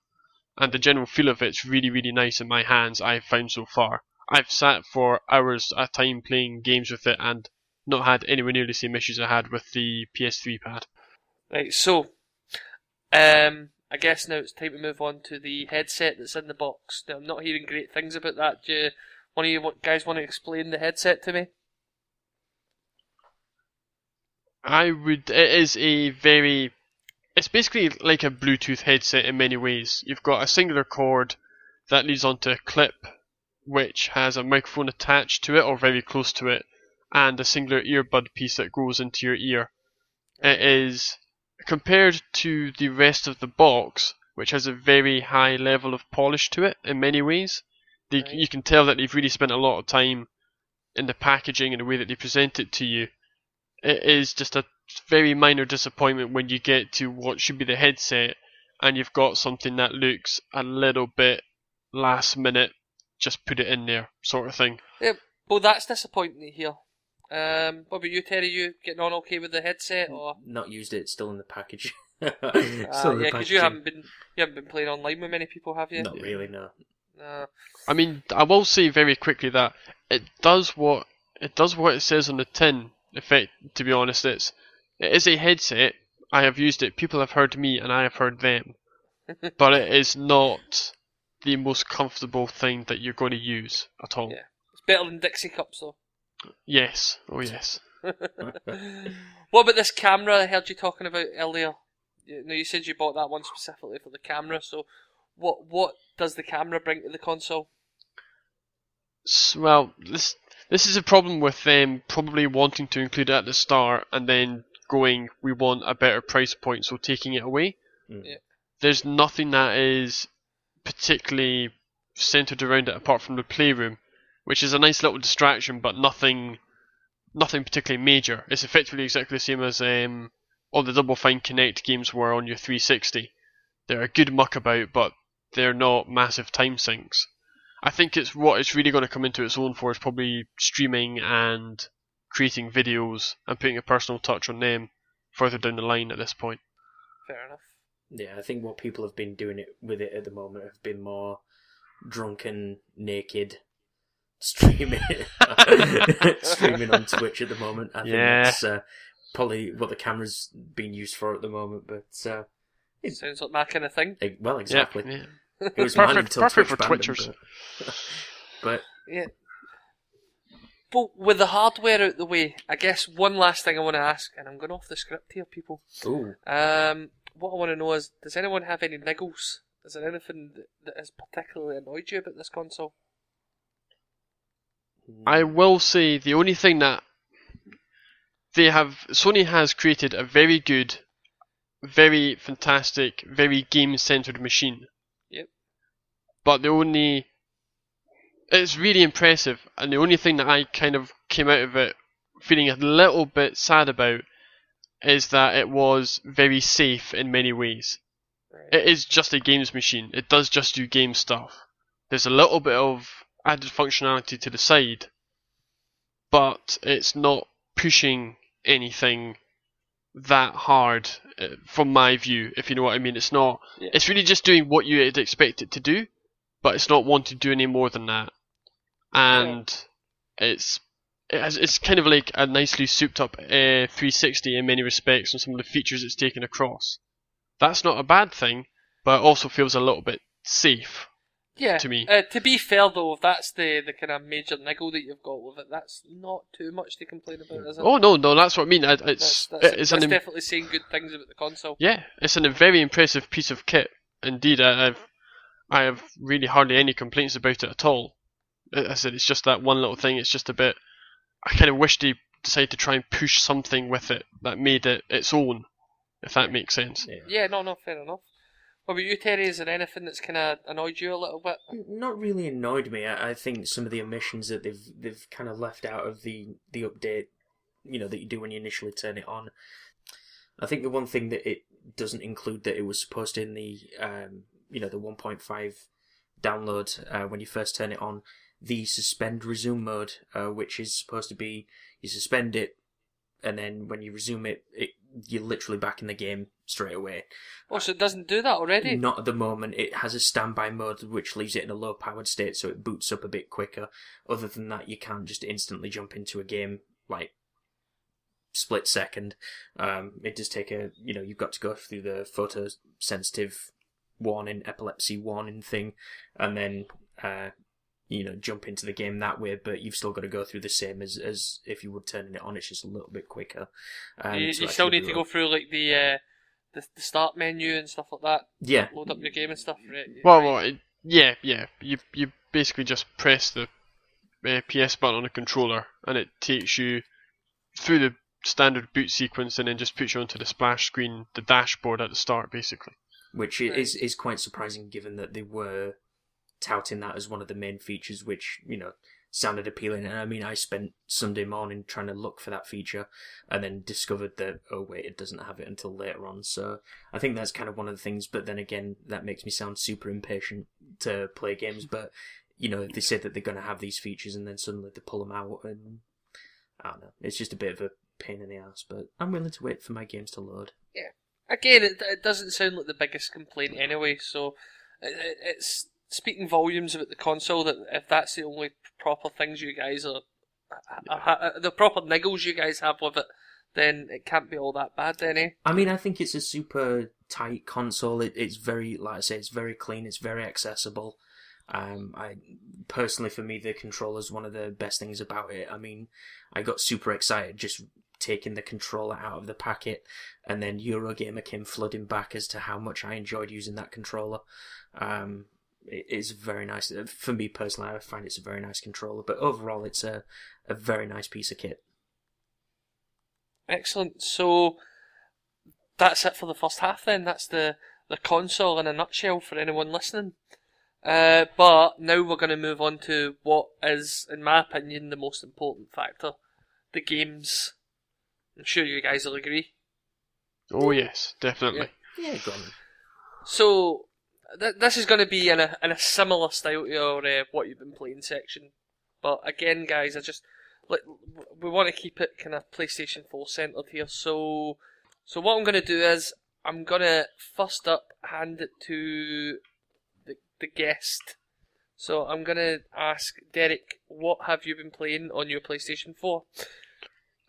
and the general feel of it's really really nice in my hands. I've found so far. I've sat for hours at a time playing games with it and not had anywhere near the same issues I had with the PS3 pad. Right, so, um, I guess now it's time to move on to the headset that's in the box. Now, I'm not hearing great things about that. Do you, one of you guys want to explain the headset to me? I would. It is a very. It's basically like a Bluetooth headset in many ways. You've got a singular cord that leads onto a clip, which has a microphone attached to it or very close to it, and a singular earbud piece that goes into your ear. It is compared to the rest of the box, which has a very high level of polish to it in many ways. They, Right. You can tell that they've really spent a lot of time in the packaging and the way that they present it to you it is just a very minor disappointment when you get to what should be the headset and you've got something that looks a little bit last minute, just put it in there sort of thing. Yeah, Well, that's disappointing to hear. Um, what about you, Terry? You getting on okay with the headset, or Not used it. Still in the package. uh, in yeah, because you haven't been you haven't been playing online with many people, have you? Not really. No. No. I mean, I will say very quickly that it does what it does what it says on the tin. Effect, to be honest, it's it is a headset. I have used it. People have heard me, and I have heard them. but it is not the most comfortable thing that you're going to use at all. Yeah. It's better than Dixie cups, though. Yes. Oh yes. what about this camera I heard you talking about earlier? You know, you said you bought that one specifically for the camera. So, what what does the camera bring to the console? Well, this this is a problem with them probably wanting to include it at the start and then going, we want a better price point, so taking it away. Mm. Yeah. There's nothing that is particularly centered around it apart from the playroom, which is a nice little distraction, but nothing, nothing particularly major. It's effectively exactly the same as um, all the Double Fine Kinect games were on your 360. They're a good muck about, but they're not massive time sinks. I think it's what it's really going to come into its own for is probably streaming and creating videos and putting a personal touch on them further down the line at this point. Fair enough. Yeah, I think what people have been doing it with it at the moment have been more drunken, naked, streaming, streaming on Twitch at the moment. I think Yeah. that's uh, probably what the camera's being used for at the moment. But uh, It- Sounds like my kind of thing. well, exactly. Yeah, yeah. It was mine Perfect- until perfect Twitch for banned them, Twitchers. But, but Yeah. But with the hardware out the way, I guess one last thing I want to ask, and I'm going off the script here, people. ooh, Um, what I want to know is, does anyone have any niggles? Is there anything that, that has particularly annoyed you about this console? I will say the only thing that they have Sony has created a very good, very fantastic, very game centered machine. But the only it's really impressive and the only thing that I kind of came out of it feeling a little bit sad about is that it was very safe in many ways. Right. It is just a games machine. It does just do game stuff. There's a little bit of added functionality to the side, but it's not pushing anything that hard uh, from my view, if you know what I mean. It's not. Yeah. It's really just doing what you would expect it to do, but it's not wanting to do any more than that. And it's it has, it's kind of like a nicely souped up uh, 360 in many respects, and some of the features it's taken across. That's not a bad thing, but it also feels a little bit safe. yeah. to me. Uh, to be fair though, if that's the, the kind of major niggle that you've got with it, that's not too much to complain about, is it? Oh no, no, that's what I mean. I- It's that's, it's that's an definitely saying good things about the console. yeah, it's an, a very impressive piece of kit. Indeed, I, I've I have really hardly any complaints about it at all. I I said it's just that one little thing. It's just a bit. I kind of wish they decided to try and push something with it that made it its own, if that makes sense. yeah. Yeah, no, no, fair enough. What about you, Terry? Is there anything that's kind of annoyed you a little bit? not really annoyed me. I, I think some of the omissions that they've they've kind of left out of the the update, you know, that you do when you initially turn it on. I think the one thing that it doesn't include that it was supposed to in the um, you know the 1.5 download uh, when you first turn it on, the suspend resume mode, uh, which is supposed to be you suspend it, and then when you resume it, it you're literally back in the game straight away. Oh, so it doesn't do that already? Not at the moment. It has a standby mode which leaves it in a low powered state so it boots up a bit quicker. Other than that, you can't just instantly jump into a game like split second. Um, it does take a, you know, you've got to go through the photosensitive warning, epilepsy one warning thing, and then, uh, you know, jump into the game that way, but you've still got to go through the same as, as if you were turning it on. It's just a little bit quicker. Um, you, you still need to go up. through like the uh, the, the start menu and stuff like that. Yeah, Load up your game and stuff. Right? Well, right. well, it, yeah, yeah. You you basically just press the uh, PS button on the controller, and it takes you through the standard boot sequence, and then just puts you onto the splash screen, the dashboard at the start, basically. Which i- is is quite surprising given that they were touting that as one of the main features, which you know sounded appealing. And I mean, I spent Sunday morning trying to look for that feature, and then discovered that oh wait, it doesn't have it until later on. So I think that's kind of one of the things. But then again, that makes me sound super impatient to play games. But you know, they say that they're going to have these features, and then suddenly they pull them out, and I don't know. It's just a bit of a pain in the ass. But I'm willing to wait for my games to load. Again, it, it doesn't sound like the biggest complaint anyway, so it, it, it's speaking volumes about the console that if that's the only proper things you guys are, are, are- the proper niggles you guys have with it, then it can't be all that bad then, eh? I mean, I think it's a super tight console. It, it's very, like I say, it's very clean. It's very accessible. Um, I personally, for me, the controller is one of the best things about it. I mean, I got super excited just taking the controller out of the packet, and then Eurogamer came flooding back as to how much I enjoyed using that controller. Um, it is very nice for me personally. I find it's a very nice controller, but overall, it's a a very nice piece of kit. Excellent. So that's it for the first half. Then that's the the console in a nutshell for anyone listening. Uh, but now we're going to move on to what is, in my opinion, the most important factor: the games. I'm sure you guys will agree. Oh yes, definitely. Yeah, go on. So th- this is going to be in a in a similar style to your uh, what you've been playing section, but again, guys, I just like we want to keep it kind of PlayStation Four centered here. So, so what I'm going to do is I'm going to first up hand it to the the guest. So I'm going to ask Derrick, what have you been playing on your PlayStation Four?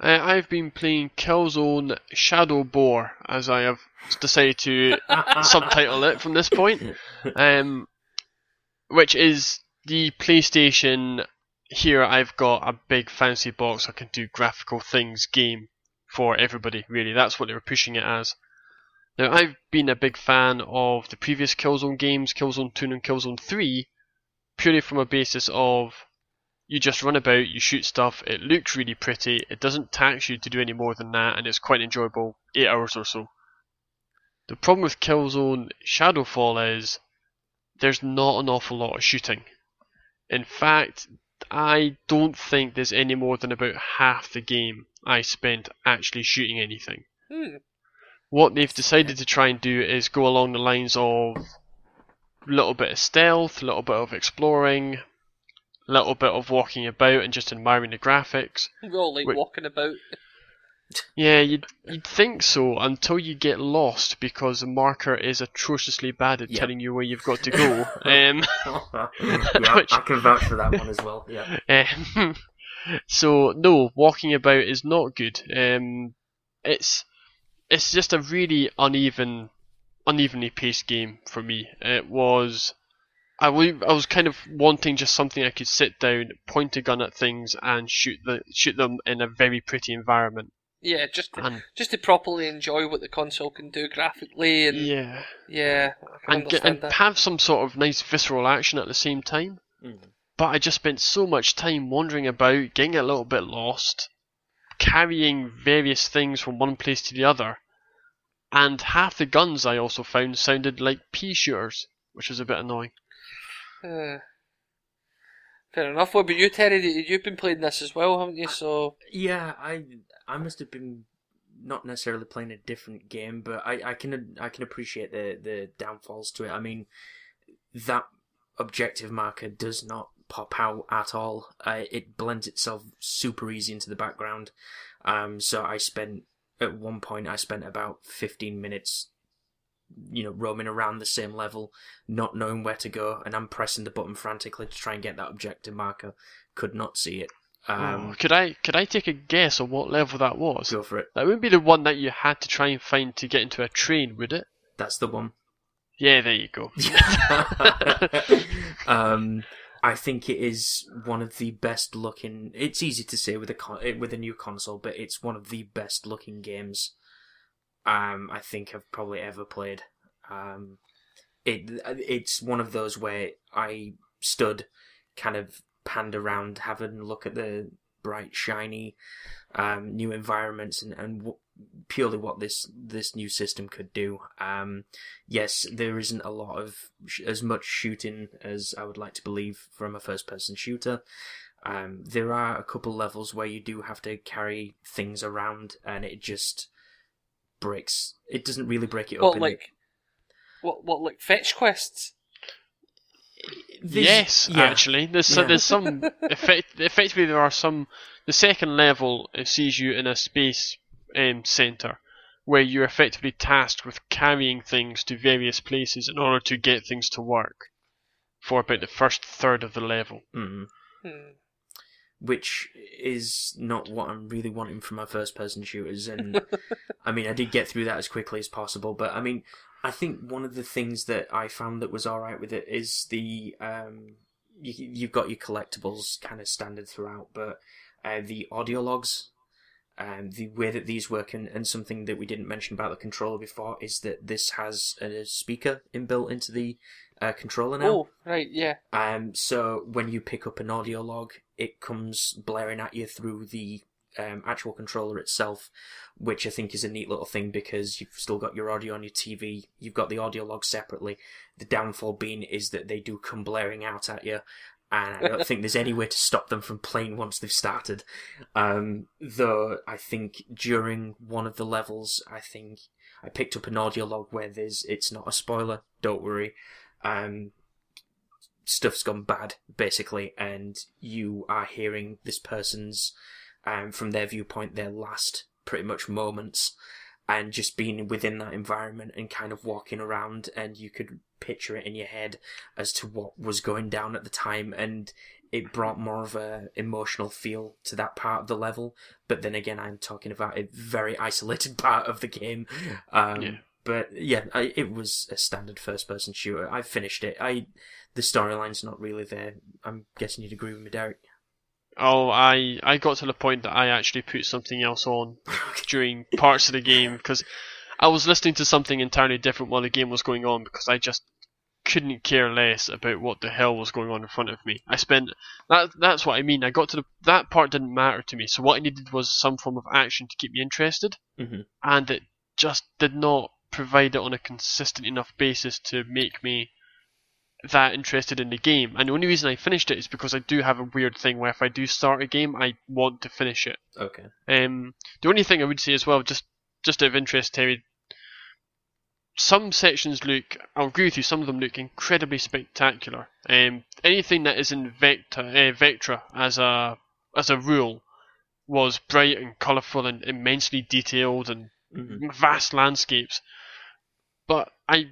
Uh, I've been playing Killzone Shadow Boar, as I have decided to subtitle it from this point, um, which is the PlayStation. Here I've got a big fancy box I can do graphical things game for everybody. Really, that's what they were pushing it as. Now I've been a big fan of the previous Killzone games, Killzone 2 and Killzone 3, purely from a basis of you just run about, you shoot stuff, it looks really pretty, it doesn't tax you to do any more than that, and it's quite enjoyable, 8 hours or so. The problem with Killzone Shadowfall is there's not an awful lot of shooting. In fact, I don't think there's any more than about half the game I spent actually shooting anything. Hmm. What they've decided to try and do is go along the lines of a little bit of stealth, a little bit of exploring, little bit of walking about and just admiring the graphics. We're all like Wait. walking about. Yeah, you'd, you'd think so until you get lost because the marker is atrociously bad at Yeah. telling you where you've got to go. um, yeah, Which- I can vouch for that one as well. Yeah. Um, so no, walking about is not good. Um, it's it's just a really uneven, unevenly paced game for me. It was. I was kind of wanting just something I could sit down, point a gun at things, and shoot the shoot them in a very pretty environment. Yeah, just to, And just to properly enjoy what the console can do graphically, and yeah, yeah, I can and get, and that. have some sort of nice visceral action at the same time. Mm. But I just spent so much time wandering about, getting a little bit lost, carrying various things from one place to the other, and half the guns I also found sounded like pea shooters, which was a bit annoying. Uh, fair enough. What about you, Terry? You- You've been playing this as well, haven't you? So Yeah, I I must have been not necessarily playing a different game, but I, I can I can appreciate the the downfalls to it. I mean, that objective marker does not pop out at all. Uh, it blends itself super easy into the background. Um, so I spent at one point I spent about fifteen minutes. You know, roaming around the same level, not knowing where to go, and I'm pressing the button frantically to try and get that objective marker. Could not see it. Um, Oh, could I could I take a guess on what level that was? go for it. That wouldn't be the one that you had to try and find to get into a train, would it? That's the one. Yeah, there you go. um, I think it is one of the best looking. It's easy to say with a con- eh, with a new console, but it's one of the best looking games. Um, I think I've probably ever played. Um, it it's one of those where I stood, kind of panned around, having a look at the bright, shiny, um, new environments, and and w- purely what this this new system could do. Um, yes, there isn't a lot of sh- as much shooting as I would like to believe from a first person shooter. Um, there are a couple levels where you do have to carry things around, and it just breaks. It doesn't really break it up. what in like what what like fetch quests? There's- yes, yeah. actually, there's so, there's some effect. Effectively, there are some. The second level it sees you in a space um, center where you're effectively tasked with carrying things to various places in order to get things to work. For about the first third of the level. Mm. Hmm. Which is not what I'm really wanting from my first person shooters. And I mean, I did get through that as quickly as possible, but I mean, I think one of the things that I found that was alright with it is the, um, you, you've got your collectibles kind of standard throughout, but uh, the audio logs, Um, the way that these work, and, and something that we didn't mention about the controller before, is that this has a speaker inbuilt into the uh, controller now. Oh, right, yeah. Um, so when you pick up an audio log, it comes blaring at you through the um, actual controller itself, which I think is a neat little thing because you've still got your audio on your TV, you've got the audio log separately. The downfall being is that they do come blaring out at you, and I don't think there's any way to stop them from playing once they've started. Um, though I think during one of the levels, I think I picked up an audio log where there's it's not a spoiler. Don't worry. Um, stuff's gone bad basically, and you are hearing this person's, um, from their viewpoint, their last pretty much moments and just being within that environment and kind of walking around and you could picture it in your head as to what was going down at the time and it brought more of a emotional feel to that part of the level. But then again i'm talking about a very isolated part of the game. Um, yeah. but yeah I, it was a standard first person shooter. I finished it. I the storyline's not really there. I'm guessing you'd agree with me Derrick? Oh, I I got to the point that I actually put something else on during parts of the game because I was listening to something entirely different while the game was going on because I just couldn't care less about what the hell was going on in front of me. I spent that that's what I mean. I got to the that part didn't matter to me. So what I needed was some form of action to keep me interested, mm-hmm. and it just did not provide it on a consistent enough basis to make me that interested in the game. And the only reason I finished it is because I do have a weird thing where if I do start a game, I want to finish it. Okay. Um, the only thing I would say as well, just just out of interest, Terry, some sections look, I'll agree with you, some of them look incredibly spectacular. Um, anything that is in Vector, uh, Vectra as a as a rule was bright and colourful and immensely detailed and mm-hmm. vast landscapes. But I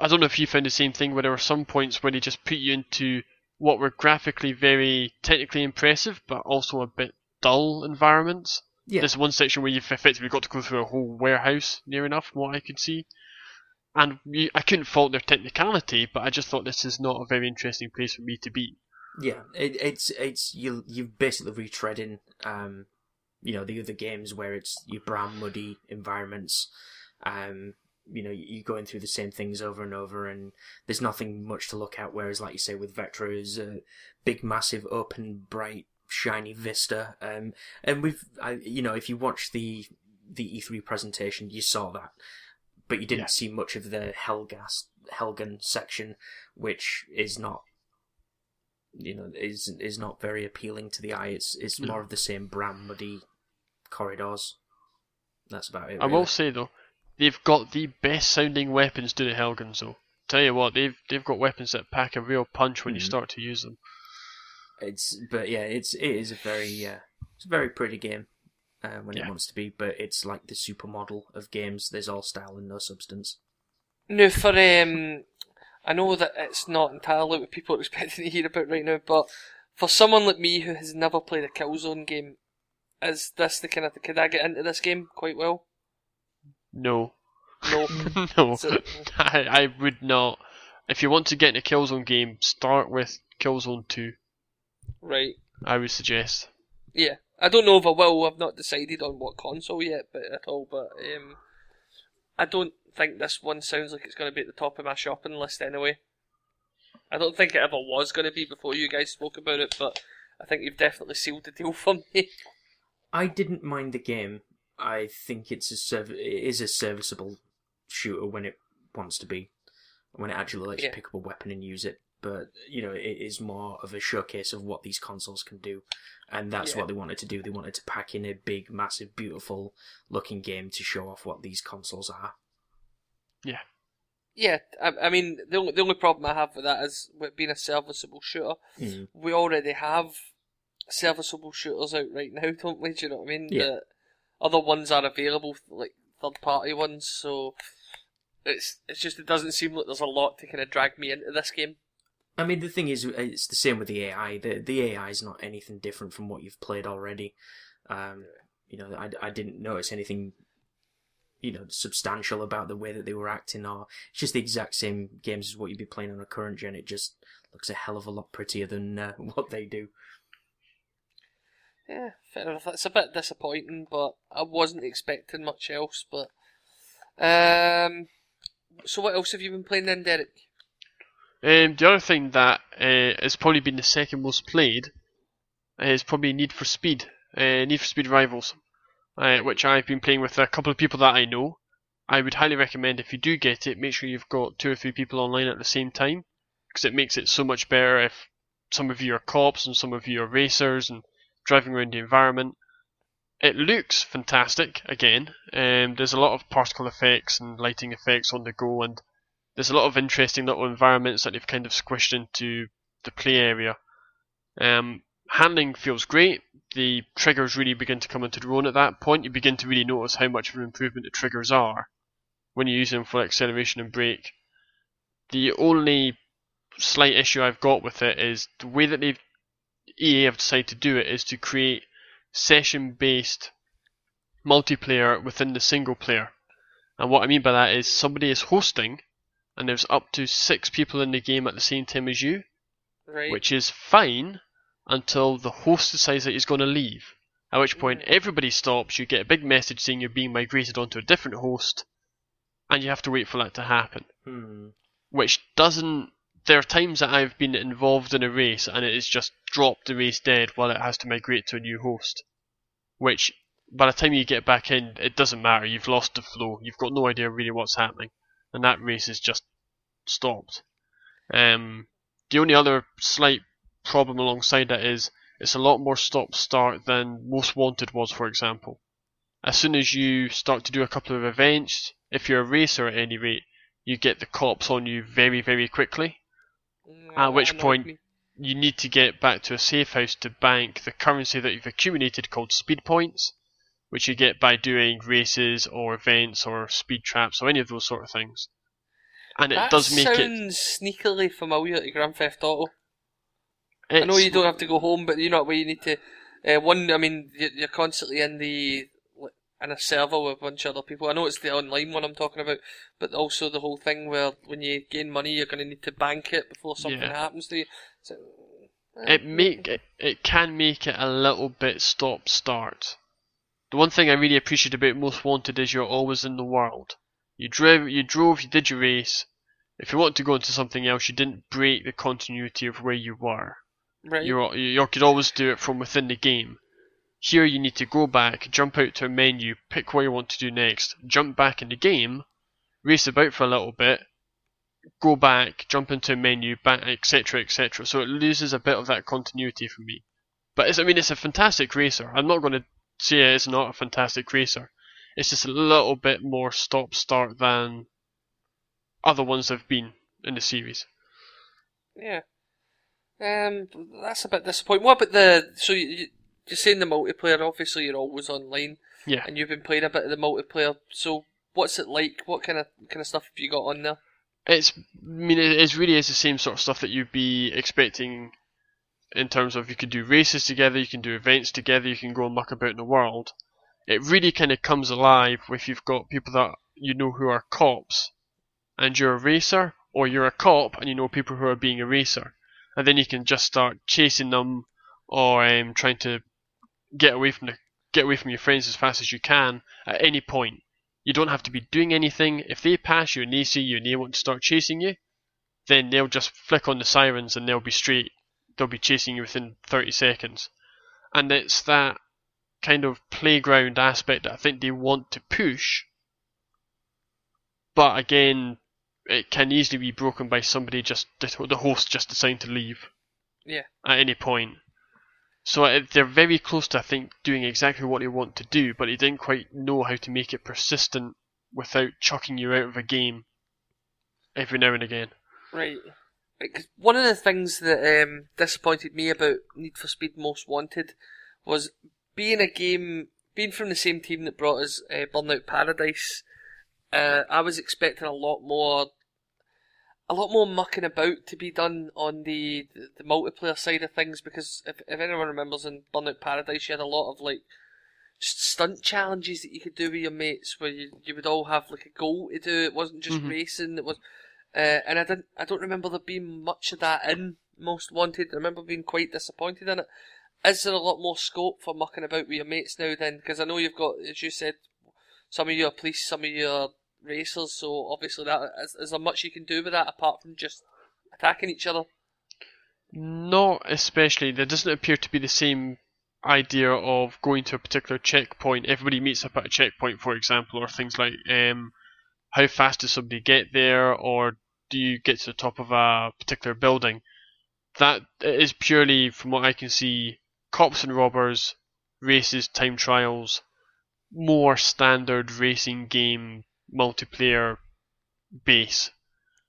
I don't know if you found the same thing where there were some points where they just put you into what were graphically very technically impressive but also a bit dull environments. Yeah. There's one section where you've effectively got to go through a whole warehouse near enough from what I could see. And you, I couldn't fault their technicality, but I just thought this is not a very interesting place for me to be. Yeah, it, it's it's you you're basically retreading um, you know, the other games where it's your brown muddy environments. Um, you know you're going through the same things over and over and there's nothing much to look at whereas like you say with vectra is a big massive open bright shiny vista um, and we've I, you know if you watch the the e3 presentation you saw that but you didn't yeah. see much of the Helghast Helghan section which is not you know is is not very appealing to the eye it's it's more of the same brown muddy corridors that's about it i will say though they've got the best sounding weapons to the Helghans though. Tell you what, they've they've got weapons that pack a real punch when mm. you mm-hmm. start to use them. It's but yeah, it's it is a very uh, it's a very pretty game uh, when yeah. it wants to be, but it's like the supermodel of games. There's all style and no substance. No, for um, I know that it's not entirely what people are expecting to hear about right now, but for someone like me who has never played a Killzone game, is this the kind of could I get into this game quite well? No. No. no. I, I would not. If you want to get in a Killzone game, start with Killzone 2. Right. I would suggest. Yeah. I don't know if I will. I've not decided on what console yet, but at all. But um, I don't think this one sounds like it's going to be at the top of my shopping list anyway. I don't think it ever was going to be before you guys spoke about it, but I think you've definitely sealed the deal for me. I didn't mind the game. I think it's a serv- it is a serviceable shooter when it wants to be, when it actually lets yeah. you pick up a weapon and use it. But you know, it is more of a showcase of what these consoles can do, and that's yeah. what they wanted to do. They wanted to pack in a big, massive, beautiful looking game to show off what these consoles are. Yeah. Yeah, I, I mean, the only, the only problem I have with that is with being a serviceable shooter, mm. we already have serviceable shooters out right now, don't we? Do you know what I mean? Yeah. The, other ones are available, like third party ones. So it's it's just it doesn't seem like there's a lot to kind of drag me into this game. I mean, the thing is, it's the same with the AI. The the AI is not anything different from what you've played already. Um, you know, I, I didn't notice anything, you know, substantial about the way that they were acting, or it's just the exact same games as what you'd be playing on a current gen. It just looks a hell of a lot prettier than uh, what they do. Yeah, fair enough. It's a bit disappointing, but I wasn't expecting much else. But um, so what else have you been playing then, Derrick? Um, the other thing that uh, has probably been the second most played is probably Need for Speed, uh, Need for Speed Rivals, uh, which I've been playing with a couple of people that I know. I would highly recommend if you do get it, make sure you've got two or three people online at the same time, because it makes it so much better if some of you are cops and some of you are racers and driving around the environment. It looks fantastic again. Um, there's a lot of particle effects and lighting effects on the go, and there's a lot of interesting little environments that they've kind of squished into the play area. Um, handling feels great. The triggers really begin to come into their own at that point. You begin to really notice how much of an improvement the triggers are when you use them for acceleration and brake. The only slight issue I've got with it is the way that they've EA have decided to do it is to create session based multiplayer within the single player. And what I mean by that is somebody is hosting and there's up to six people in the game at the same time as you, Right. which is fine until the host decides that he's going to leave. At which point everybody stops, you get a big message saying you're being migrated onto a different host, and you have to wait for that to happen. Hmm. Which doesn't. There are times that I've been involved in a race and it has just dropped the race dead while it has to migrate to a new host. Which, by the time you get back in, it doesn't matter. You've lost the flow. You've got no idea really what's happening, and that race is just stopped. Um, the only other slight problem alongside that is it's a lot more stop start than Most Wanted was, for example. As soon as you start to do a couple of events, if you're a racer at any rate, you get the cops on you very, very quickly. At which point, me. you need to get back to a safe house to bank the currency that you've accumulated called speed points, which you get by doing races or events or speed traps or any of those sort of things. And it that does make it. sounds sneakily familiar to Grand Theft Auto. I know you don't have to go home, but you know where you need to. Uh, one, I mean, you- you're constantly in the in a server with a bunch of other people. I know it's the online one I'm talking about, but also the whole thing where when you gain money, you're going to need to bank it before something Yeah. happens to you. So, uh, it make it, it can make it a little bit stop start. The one thing I really appreciate about Most Wanted is you're always in the world. You drove, you drove, you did your race. If you want to go into something else, you didn't break the continuity of where you were. right. You you could always do it from within the game. Here you need to go back, jump out to a menu, pick what you want to do next, jump back in the game, race about for a little bit, go back, jump into a menu, back, etc., etc. So it loses a bit of that continuity for me. But it's, I mean, it's a fantastic racer. I'm not going to say it's not a fantastic racer. It's just a little bit more stop-start than other ones have been in the series. Yeah. Um, that's a bit disappointing. What about the? So you, you- you're saying the multiplayer? Obviously, you're always online, Yeah. and you've been playing a bit of the multiplayer. So, what's it like? What kind of kind of stuff have you got on there? It's, I mean, it really is the same sort of stuff that you'd be expecting in terms of you can do races together, you can do events together, you can go and muck about in the world. It really kind of comes alive if you've got people that you know who are cops and you're a racer, or you're a cop and you know people who are being a racer. And then you can just start chasing them or um, trying to get away from the get away from your friends as fast as you can at any point. You don't have to be doing anything. If they pass you and they see you and they want to start chasing you, then they'll just flick on the sirens and they'll be straight. They'll be chasing you within 30 seconds. And it's that kind of playground aspect that I think they want to push. But again, it can easily be broken by somebody just, the host just deciding to leave Yeah. at any point. So they're very close to, I think, doing exactly what they want to do, but they didn't quite know how to make it persistent without chucking you out of a game every now and again. Right. Right, 'cause one of the things that um, disappointed me about Need for Speed Most Wanted was being a game, being from the same team that brought us uh, Burnout Paradise. Uh, I was expecting a lot more, a lot more mucking about to be done on the, the, the multiplayer side of things because if, if anyone remembers in Burnout Paradise, you had a lot of like stunt challenges that you could do with your mates where you, you would all have like a goal to do. It wasn't just Mhm. racing. It was uh, and I didn't. I don't remember there being much of that in Most Wanted. I remember being quite disappointed in it. Is there a lot more scope for mucking about with your mates now then? Because I know you've got, as you said, some of you are police, some of you are racers, so obviously that is, is there much you can do with that apart from just attacking each other? Not especially. There doesn't appear to be the same idea of going to a particular checkpoint. Everybody meets up at a checkpoint, for example, or things like um, how fast does somebody get there, or do you get to the top of a particular building? That is purely, from what I can see, cops and robbers, races, time trials, more standard racing game multiplayer base,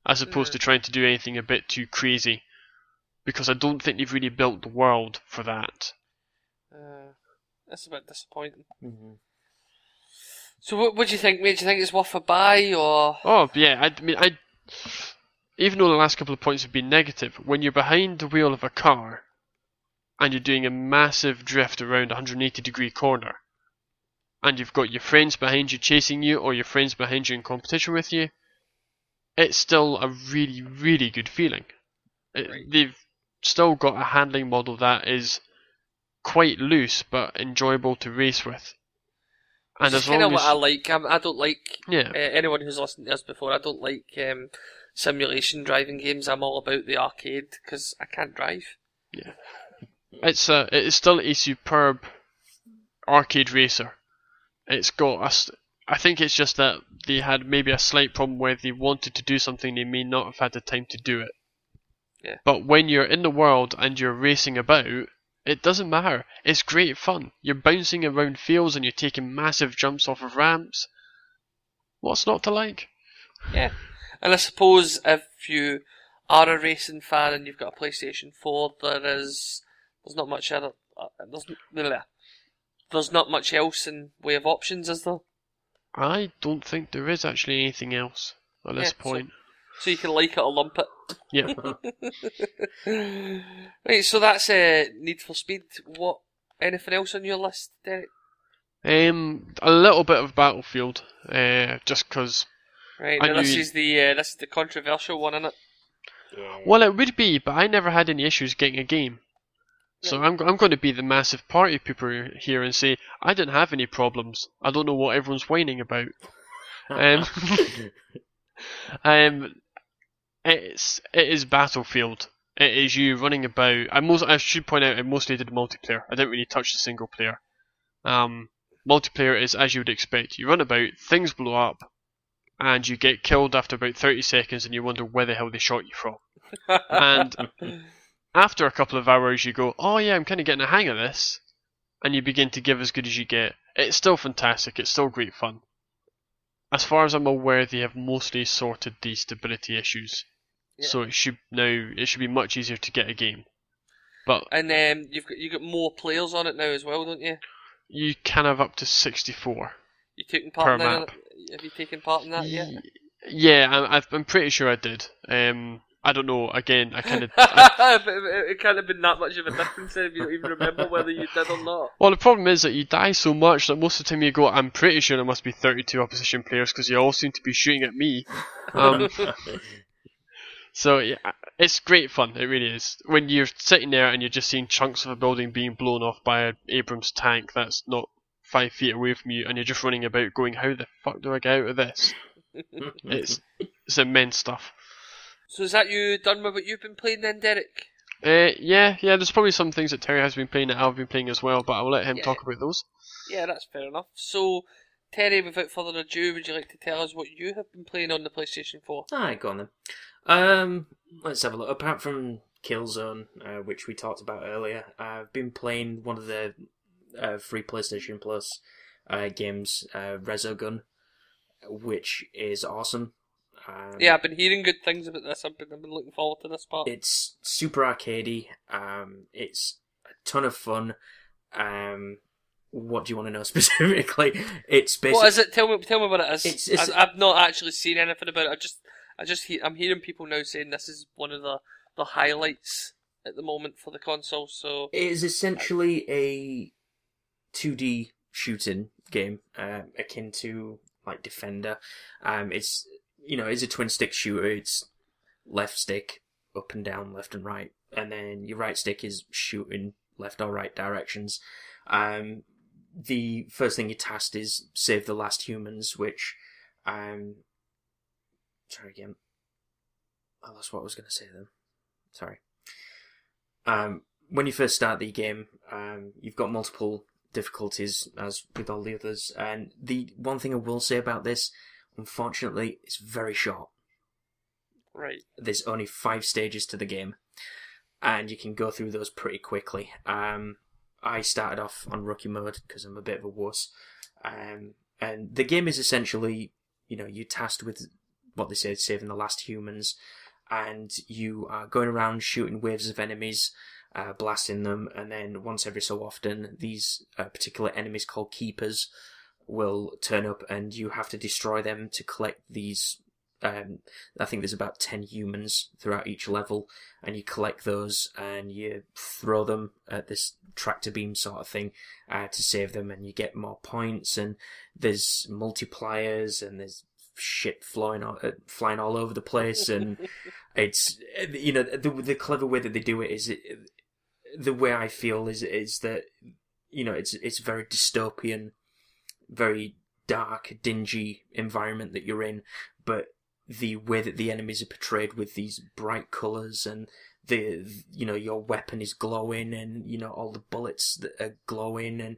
as opposed Mhm. to trying to do anything a bit too crazy. Because I don't think they've really built the world for that. Uh, that's a bit disappointing. Mhm. So what, what do you think, mate? Do you think it's worth a buy or? Oh yeah, I, I mean, I even though the last couple of points have been negative, when you're behind the wheel of a car and you're doing a massive drift around a 180 degree corner, and you've got your friends behind you chasing you, or your friends behind you in competition with you, it's still a really, really good feeling. It- Right. They've still got a handling model that is quite loose but enjoyable to race with. And as kind long of what I like. I'm, I don't like yeah, uh, anyone who's listened to us before. I don't like um, simulation driving games. I'm all about the arcade because I can't drive. It's a it is still a superb arcade racer. It's got a I think it's just that they had maybe a slight problem where they wanted to do something they may not have had the time to do it. Yeah. But when you're in the world and you're racing about, it doesn't matter. It's great fun. You're bouncing around fields and you're taking massive jumps off of ramps. What's not to like? Yeah, and I suppose if you are a racing fan and you've got a PlayStation Four, there is there's not much other uh, there's blah, there's not much else in way of options, is there? I don't think there is actually anything else at this Yeah, point. So you can like it or lump it. Yeah. right, so that's uh, Need for Speed. What? Anything else on your list, Derrick? Um, a little bit of Battlefield, uh, just because. Right, now this is the uh, this is the controversial one, isn't it? Well, it would be, but I never had any issues getting a game. So I'm I'm going to be the massive party pooper here and say I didn't have any problems. I don't know what everyone's whining about. Um, um, it's it is Battlefield. It is you running about. I most I should point out I mostly did multiplayer. I didn't really touch the single player. Um, multiplayer is as you would expect. You run about, things blow up, and you get killed after about 30 seconds, and you wonder where the hell they shot you from. And after a couple of hours, you go, "Oh yeah, I'm kind of getting a hang of this," and you begin to give as good as you get. It's still fantastic. It's still great fun. As far as I'm aware, they have mostly sorted the stability issues, Yeah. so it should now it should be much easier to get a game. But and um, you've got you got more players on it now as well, don't you? you can have up to 64. You taking part Per in that? map. Have you taken part in that yet? Yeah, I'm, I'm pretty sure I did. Um, I don't know. Again, I kind of. I... it, it can't have been that much of a difference if you don't even remember whether you did or not. well, the problem is that you die so much that most of the time you go, I'm pretty sure there must be 32 opposition players because you all seem to be shooting at me. Um, so yeah, it's great fun. It really is. When you're sitting there and you're just seeing chunks of a building being blown off by an Abrams tank that's not five feet away from you, and you're just running about going, "How the fuck do I get out of this?" It's it's immense stuff. So is that you done with what you've been playing then, Derrick? Uh, yeah, yeah. There's probably some things that Terry has been playing that I've been playing as well, but I'll let him Yeah. talk about those. Yeah, that's fair enough. So, Terry, without further ado, would you like to tell us what you have been playing on the PlayStation 4? Alright, go on then. Um, let's have a look. Apart from Killzone, uh, which we talked about earlier, I've been playing one of the uh, free PlayStation Plus uh, games, uh, Resogun, which is awesome. Um, Yeah, I've been hearing good things about this. I've been, I've been looking forward to this part. It's super arcadey. Um, it's a ton of fun. Um, what do you want to know specifically? It's basically what is it? Tell me, tell me what it is. It's- it's- I, I've not actually seen anything about it. I just, I just, he, I'm hearing people now saying this is one of the the highlights at the moment for the console. So, It is essentially a 2D shooting game, uh, akin to like Defender. Um, it's you know it's a twin stick shooter. It's left stick up and down, left and right, and then your right stick is shooting left or right directions. Um, the first thing you're tasked is save the last humans, which, um, try again. Oh, that's what I was going to say then. Sorry. Um, when you first start the game, um, you've got multiple difficulties as with all the others, and the one thing I will say about this, unfortunately, it's very short. Right. There's only five stages to the game, and you can go through those pretty quickly. Um, I started off on rookie mode because I'm a bit of a wuss, um, and the game is essentially, you know, you're tasked with what they say, saving the last humans, and you are going around shooting waves of enemies. Uh, blasting them, and then once every so often, these uh, particular enemies called keepers will turn up, and you have to destroy them to collect these um, I think there's about 10 humans throughout each level, and you collect those and you throw them at this tractor beam sort of thing uh, to save them, and you get more points. And there's multipliers, and there's shit flying all, uh, flying all over the place, and it's you know the the clever way that they do it is it, the way I feel is is that you know it's it's very dystopian, very dark, dingy environment that you're in, but the way that the enemies are portrayed with these bright colours and the you know your weapon is glowing and you know all the bullets that are glowing and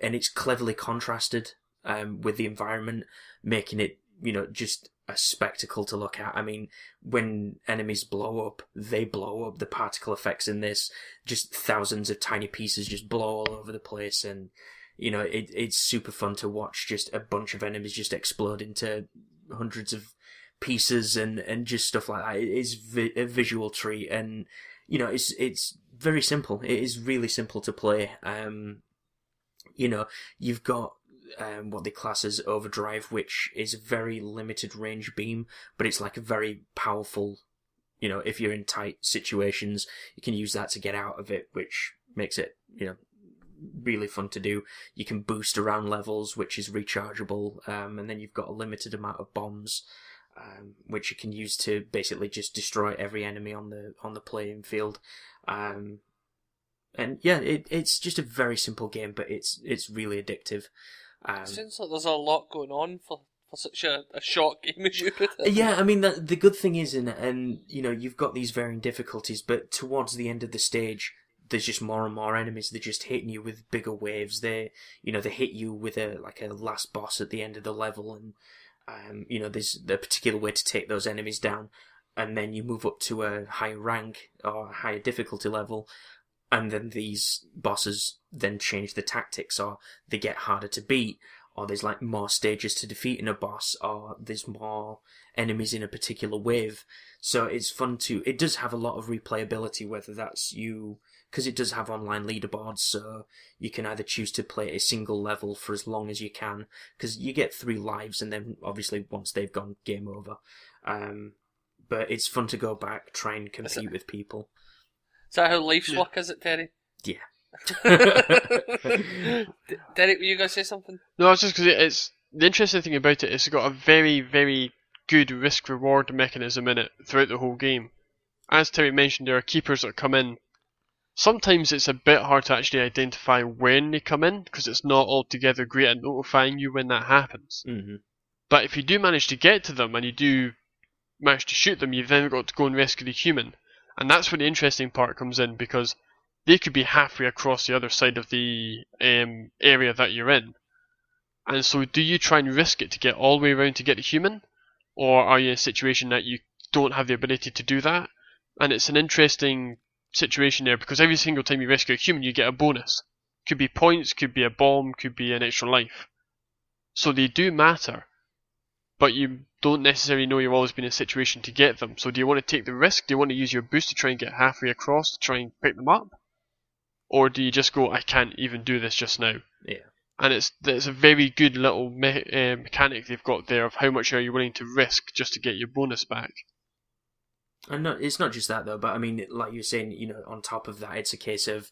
and it's cleverly contrasted um, with the environment, making it you know just a spectacle to look at. I mean, when enemies blow up, they blow up. The particle effects in this, just thousands of tiny pieces just blow all over the place, and you know it, it's super fun to watch. Just a bunch of enemies just explode into hundreds of pieces and and just stuff like that. It is vi- a visual treat, and you know it's it's very simple. It is really simple to play. Um, you know, you've got um, what they class as overdrive, which is a very limited range beam, but it's like a very powerful. You know, if you're in tight situations, you can use that to get out of it, which makes it you know really fun to do. You can boost around levels, which is rechargeable, um, and then you've got a limited amount of bombs um, which you can use to basically just destroy every enemy on the on the playing field. Um, and yeah, it, it's just a very simple game, but it's it's really addictive. Um, It seems like there's a lot going on for, for such a, a short game as you put it. yeah, I mean the the good thing is and and you know you've got these varying difficulties, but towards the end of the stage, there's just more and more enemies. They're just hitting you with bigger waves. They you know they hit you with a like a last boss at the end of the level, and um, you know, there's a particular way to take those enemies down, and then you move up to a higher rank or a higher difficulty level, and then these bosses then change the tactics, or they get harder to beat, or there's like more stages to defeat in a boss, or there's more enemies in a particular wave. So it's fun to. It does have a lot of replayability, whether that's you because it does have online leaderboards, so you can either choose to play a single level for as long as you can, because you get three lives, and then obviously once they've gone, game over. Um, but it's fun to go back, try and compete with people. Is that how life's Yeah. work, is it, Terry? Yeah. D- Derrick, were you going to say something? No, it's just because it's the interesting thing about it is it's got a very, very good risk reward mechanism in it throughout the whole game. As Terry mentioned, there are keepers that come in. Sometimes it's a bit hard to actually identify when they come in because it's not altogether great at notifying you when that happens. hmm But if you do manage to get to them and you do manage to shoot them, you've then got to go and rescue the human. And that's where the interesting part comes in because they could be halfway across the other side of the um, area that you're in. And so, do you try and risk it to get all the way around to get the human? Or are you in a situation that you don't have the ability to do that? And it's an interesting situation there because every single time you rescue a human, you get a bonus. Could be points, could be a bomb, could be an extra life. So they do matter but you don't necessarily know you've always been in a situation to get them. So do you want to take the risk? Do you want to use your boost to try and get halfway across to try and pick them up? Or do you just go, I can't even do this just now? Yeah. And it's it's a very good little me- uh, mechanic they've got there of how much are you willing to risk just to get your bonus back. And not, it's not just that though, but I mean, like you're saying, you know, on top of that, it's a case of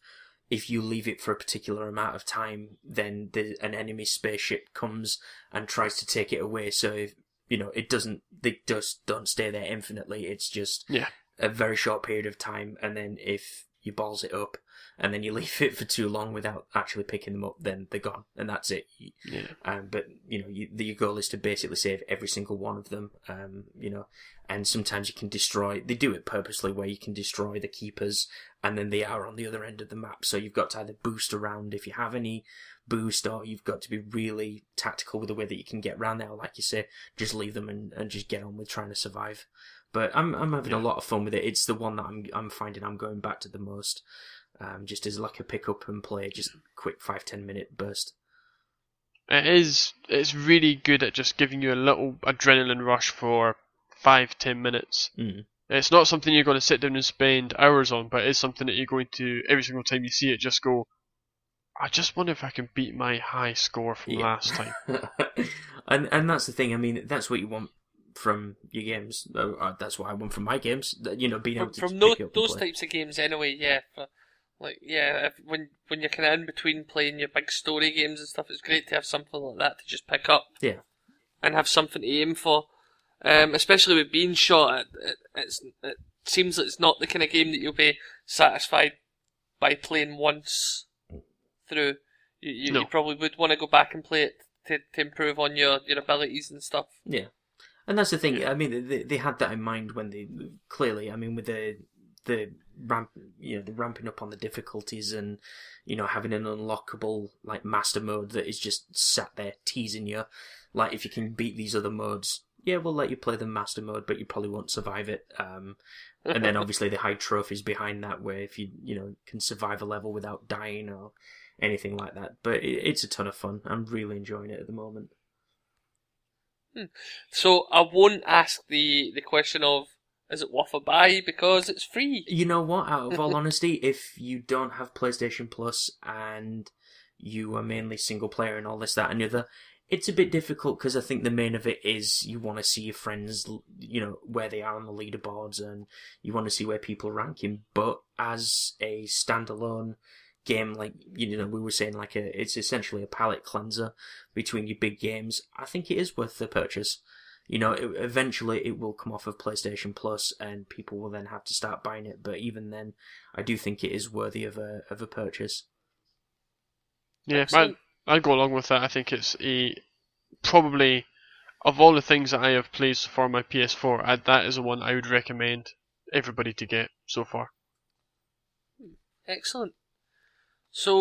if you leave it for a particular amount of time, then the, an enemy spaceship comes and tries to take it away. So if, you know, it doesn't, they just don't stay there infinitely. It's just Yeah. a very short period of time. And then if you balls it up, and then you leave it for too long without actually picking them up, then they're gone, and that's it. Yeah. Um, but you know, you, the, your goal is to basically save every single one of them. Um, you know, and sometimes you can destroy. They do it purposely, where you can destroy the keepers, and then they are on the other end of the map. So you've got to either boost around if you have any boost, or you've got to be really tactical with the way that you can get around there. Like you say, just leave them and, and just get on with trying to survive. But I'm I'm having a lot of fun with it. It's the one that I'm I'm finding I'm going back to the most. Um, just as like a pick up and play, just quick five ten minute burst. It is. It's really good at just giving you a little adrenaline rush for five, ten minutes. Mm. It's not something you're going to sit down and spend hours on, but it's something that you're going to every single time you see it, just go. I just wonder if I can beat my high score from Yeah. last time. and and that's the thing. I mean, that's what you want from your games. Uh, uh, That's what I want from my games. You know, being able From, to from just those, pick it up and those play. types of games, anyway, yeah. For, like, yeah, if, when when you're kind of in between playing your big story games and stuff, it's great to have something like that to just pick up. Yeah. And have something to aim for. Um, especially with being shot, it, it, it's, it seems that it's not the kind of game that you'll be satisfied by playing once through. You, you, No. you probably would want to go back and play it to, to improve on your, your abilities and stuff. Yeah, and that's the thing. I mean, they they had that in mind when they clearly. I mean, with the the ramp, you know, the ramping up on the difficulties and you know having an unlockable like master mode that is just sat there teasing you. Like if you can beat these other modes, yeah, we'll let you play the master mode, but you probably won't survive it. Um, and then obviously the high trophies behind that, where if you you know can survive a level without dying or anything like that. But it, it's a ton of fun. I'm really enjoying it at the moment. So I won't ask the, the question of is it worth a buy because it's free. You know what? Out of all honesty, if you don't have PlayStation Plus and you are mainly single player and all this, that, and the other, it's a bit difficult because I think the main of it is you want to see your friends, you know, where they are on the leaderboards and you want to see where people are ranking. But as a standalone game, like, you know, we were saying, like, a, it's essentially a palate cleanser between your big games, I think it is worth the purchase you know, it, eventually it will come off of PlayStation Plus, and people will then have to start buying it. But even then, I do think it is worthy of a of a purchase. Yeah, I, Excellent. I'd go along with that. I think it's a probably of all the things that I have played so far on my PS4, I, that is the one I would recommend everybody to get so far. Excellent. So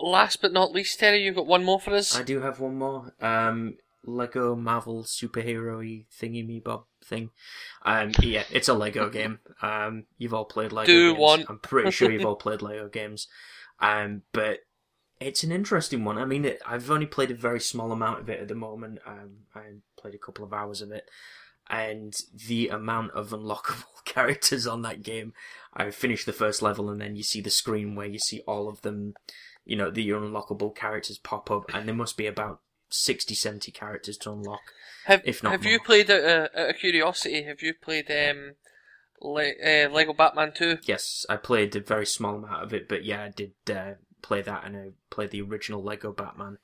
last but not least, Terry, you've got one more for us. I do have one more. Um, Lego Marvel superhero-y thingy me bob thing. Um, yeah, it's a Lego game. Um, you've all played Lego Do games. one. I'm pretty sure you've all played Lego games. Um, but it's an interesting one. I mean, it, I've only played a very small amount of it at the moment. Um, I played a couple of hours of it, and the amount of unlockable characters on that game. I finished the first level, and then you see the screen where you see all of them. You know, the unlockable characters pop up, and there must be about 60, 70 characters to unlock. have if not have you played out of, out of curiosity? Have you played um, Le- uh, Lego Batman Two? Yes, I played a very small amount of it, but yeah, I did uh, play that, and I played the original Lego Batman,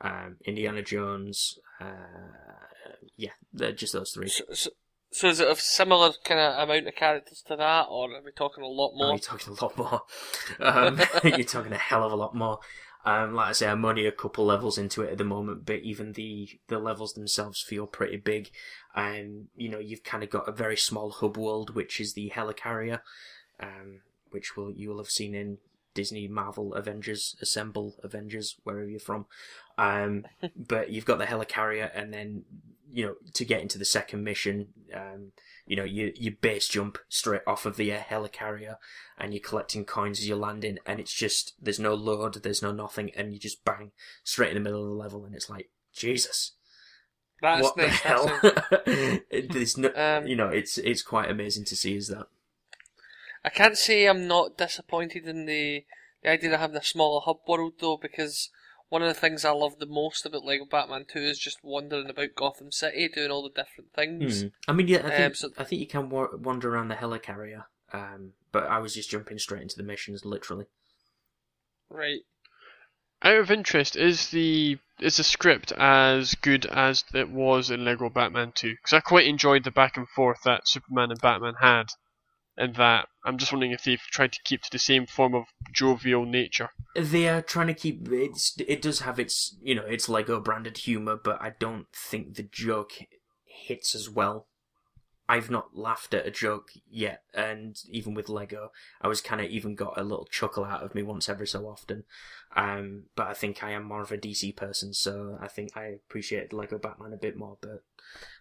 um, Indiana Jones. Uh, yeah, they're just those three. So, so, so is it a similar kind of amount of characters to that, or are we talking a lot more? you're talking a lot more. Um, you're talking a hell of a lot more. Um, like I say, I'm only a couple levels into it at the moment, but even the the levels themselves feel pretty big. And you know, you've kind of got a very small hub world, which is the helicarrier, um, which will you will have seen in Disney, Marvel, Avengers, Assemble, Avengers, wherever you're from. Um, but you've got the helicarrier, and then you know to get into the second mission, um, you know you you base jump straight off of the helicarrier, and you're collecting coins as you're landing, and it's just there's no load, there's no nothing, and you just bang straight in the middle of the level, and it's like Jesus, That's what nice. the hell? nice. It- no, Um, you know, it's it's quite amazing to see is that. I can't say I'm not disappointed in the the idea of having a smaller hub world though, because one of the things I love the most about Lego Batman 2 is just wandering about Gotham City, doing all the different things. Hmm. I mean, yeah, I think Um, so- I think you can wa- wander around the helicarrier, um, but I was just jumping straight into the missions, literally. Right. Out of interest, is the is the script as good as it was in Lego Batman 2? Because I quite enjoyed the back and forth that Superman and Batman had. In that. I'm just wondering if they've tried to keep to the same form of jovial nature. They are trying to keep it's. It does have its you know its Lego branded humor, but I don't think the joke hits as well. I've not laughed at a joke yet, and even with Lego, I was kind of even got a little chuckle out of me once every so often. Um, but I think I am more of a DC person, so I think I appreciate Lego Batman a bit more. But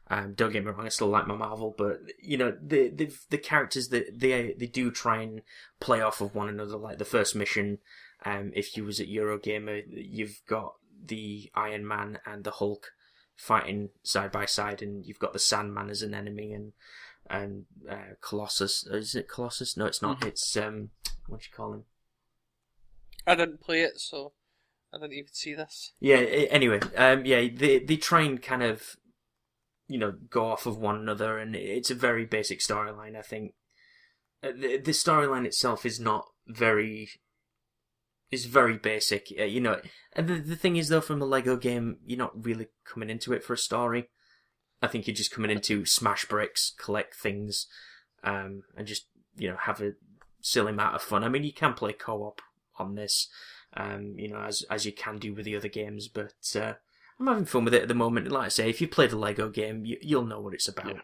um, don't get me wrong, I still like my Marvel, but you know the the the characters that they they do try and play off of one another. Like the first mission, um, if you was at Eurogamer, you've got the Iron Man and the Hulk fighting side by side, and you've got the Sandman as an enemy, and and uh, Colossus. Is it Colossus? No, it's not. Mhm. It's um, what do you call him? I didn't play it, so I didn't even see this. Yeah. Anyway, um, yeah, they they try and kind of, you know, go off of one another, and it's a very basic storyline. I think Uh, the the storyline itself is not very. is very basic, uh, you know. And the the thing is, though, from a Lego game, you're not really coming into it for a story. I think you're just coming into smash bricks, collect things, um, and just you know have a silly amount of fun. I mean, you can play co-op on this, um, you know, as as you can do with the other games. But uh, I'm having fun with it at the moment. Like I say, if you played a Lego game, you, you'll know what it's about.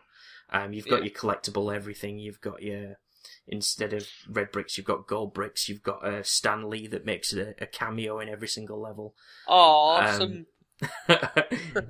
Um, you've got Yeah. your collectible everything. You've got your instead of red bricks, you've got gold bricks. You've got uh, Stan Lee that makes a, a cameo in every single level. Oh, Um, awesome!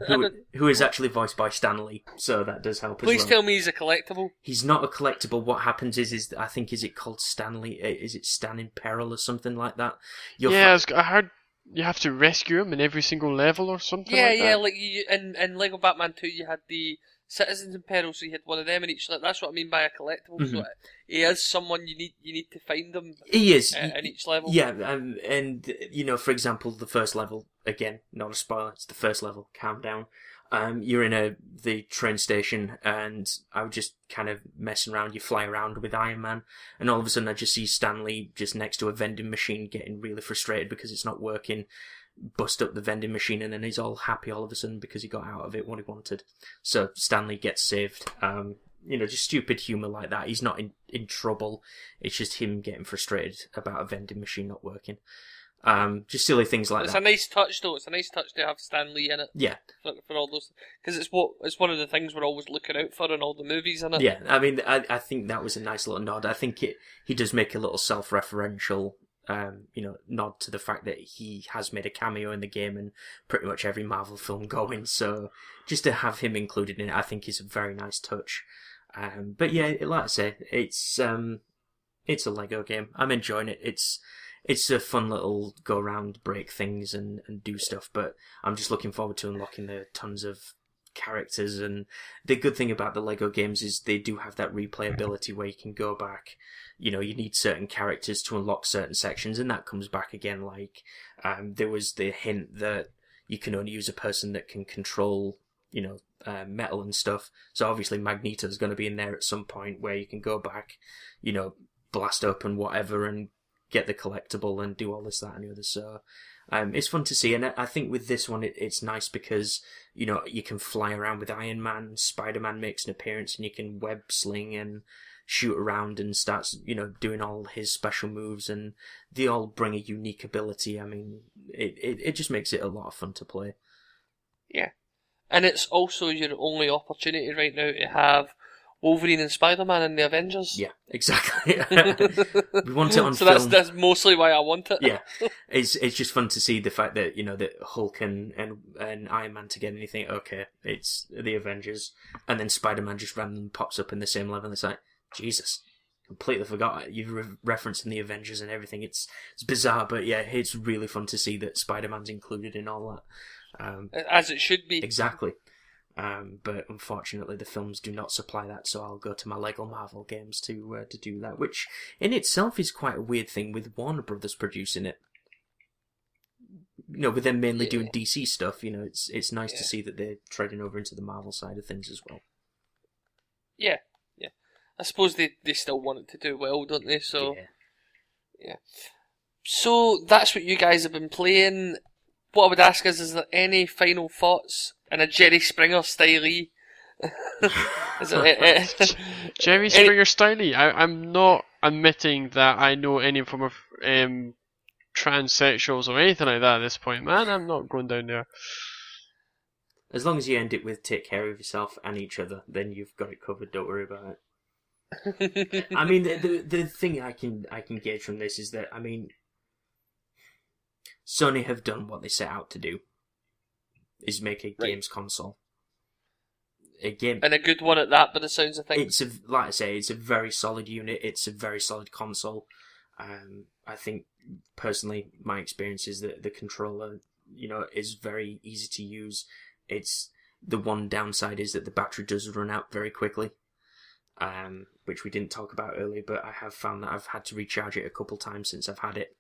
who, who is actually voiced by Stan Lee, so that does help Please as well. tell me he's a collectible. He's not a collectible. What happens is, is I think is it called Stan Lee? uh, Is it Stan in Peril or something like that? You'll yeah, I, fi- was, I heard you have to rescue him in every single level or something Yeah, like yeah, that. like you, in in Lego Batman Two, you had the Citizens in Peril, so you had one of them in each. Like, that's what I mean by a collectible. So Mhm. he is someone you need you need to find them he is. uh, in each level. Yeah, um, and you know, for example, the first level again, not a spoiler. It's the first level. Calm down. Um, you're in a the train station, and I was just kind of messing around. You fly around with Iron Man, and all of a sudden, I just see Stan Lee just next to a vending machine, getting really frustrated because it's not working. Bust up the vending machine, and then he's all happy all of a sudden because he got out of it what he wanted. So Stan Lee gets saved. Um, you know, just stupid humor like that. He's not in in trouble. It's just him getting frustrated about a vending machine not working. Um, just silly things like It's that. It's a nice touch, though. It's a nice touch to have Stan Lee in it yeah, for, for all those because it's what it's one of the things we're always looking out for in all the movies, isn't it? yeah. I mean, I, I think that was a nice little nod. I think it he does make a little self-referential, um, you know, nod to the fact that he has made a cameo in the game and pretty much every Marvel film going. So just to have him included in it, I think is a very nice touch. Um, but yeah, like I say, it's um, it's a Lego game. I'm enjoying it. It's it's a fun little go around, break things and, and do stuff. But I'm just looking forward to unlocking the tons of characters. And the good thing about the Lego games is they do have that replayability where you can go back. You know, you need certain characters to unlock certain sections, and that comes back again. Like um, there was the hint that you can only use a person that can control, you know, uh, metal and stuff. So obviously Magneto is going to be in there at some point where you can go back, you know, blast open whatever and get the collectible and do all this, that, and the other. So um, it's fun to see, and I- think with this one, it, it's nice because you know you can fly around with Iron Man, Spider Man makes an appearance, and you can web sling and shoot around and starts you know doing all his special moves, and they all bring a unique ability. I mean, it it, it just makes it a lot of fun to play. Yeah, and it's also your only opportunity right now to have Wolverine and Spider Man in the Avengers. Yeah, exactly. we want it on so film. that's that's mostly why I want it. yeah, it's it's just fun to see the fact that you know that Hulk and and, and Iron Man together, and you think, okay, it's the Avengers, and then Spider Man just randomly pops up in the same level. And it's like, Jesus, completely forgot it. you've re- referencing the Avengers and everything. It's it's bizarre, but yeah, it's really fun to see that Spider Man's included in all that. Um, As it should be. exactly. Um, but unfortunately, the films do not supply that, so I'll go to my Lego Marvel games to uh, to do that, which in itself is quite a weird thing with Warner Brothers producing it. You know, with them mainly doing DC stuff, you know, it's it's nice to see that they're treading over into the Marvel side of things as well. Yeah, yeah. I suppose they, they still want it to do well, don't they? So yeah. so that's what you guys have been playing. What I would ask is, is there any final thoughts in a Jerry Springer style Is it- eh, eh, Jerry Springer Styly. I, I'm not admitting that I know any form of um, transsexuals or anything like that at this point, man. I'm not going down there. As long as you end it with take care of yourself and each other, then you've got it covered. Don't worry about it. I mean, the, the the thing I can I can gauge from this is that I mean, Sony have done what they set out to do, is make a Right. games console. A game. and a good one at that, by the sounds of things. It's a like I say, it's a very solid unit. It's a very solid console. Um, I think personally, my experience is that the controller, you know, is very easy to use. It's the one downside is that the battery does run out very quickly, um, which we didn't talk about earlier. But I have found that I've had to recharge it a couple times since I've had it,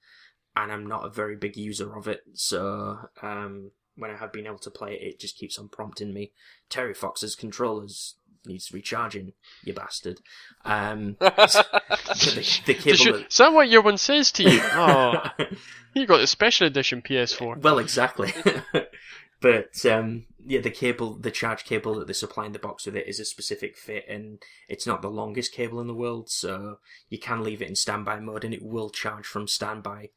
and I'm not a very big user of it. So um, when I have been able to play it, it just keeps on prompting me. Terry Fox's controllers needs recharging, you bastard. Um, the, the cable. you- that- is that what your one says to you? Oh, you got a special edition PS4. Well, exactly. but um, yeah, the cable, the charge cable that they supply in the box with it is a specific fit, and it's not the longest cable in the world, so you can leave it in standby mode, and it will charge from standby.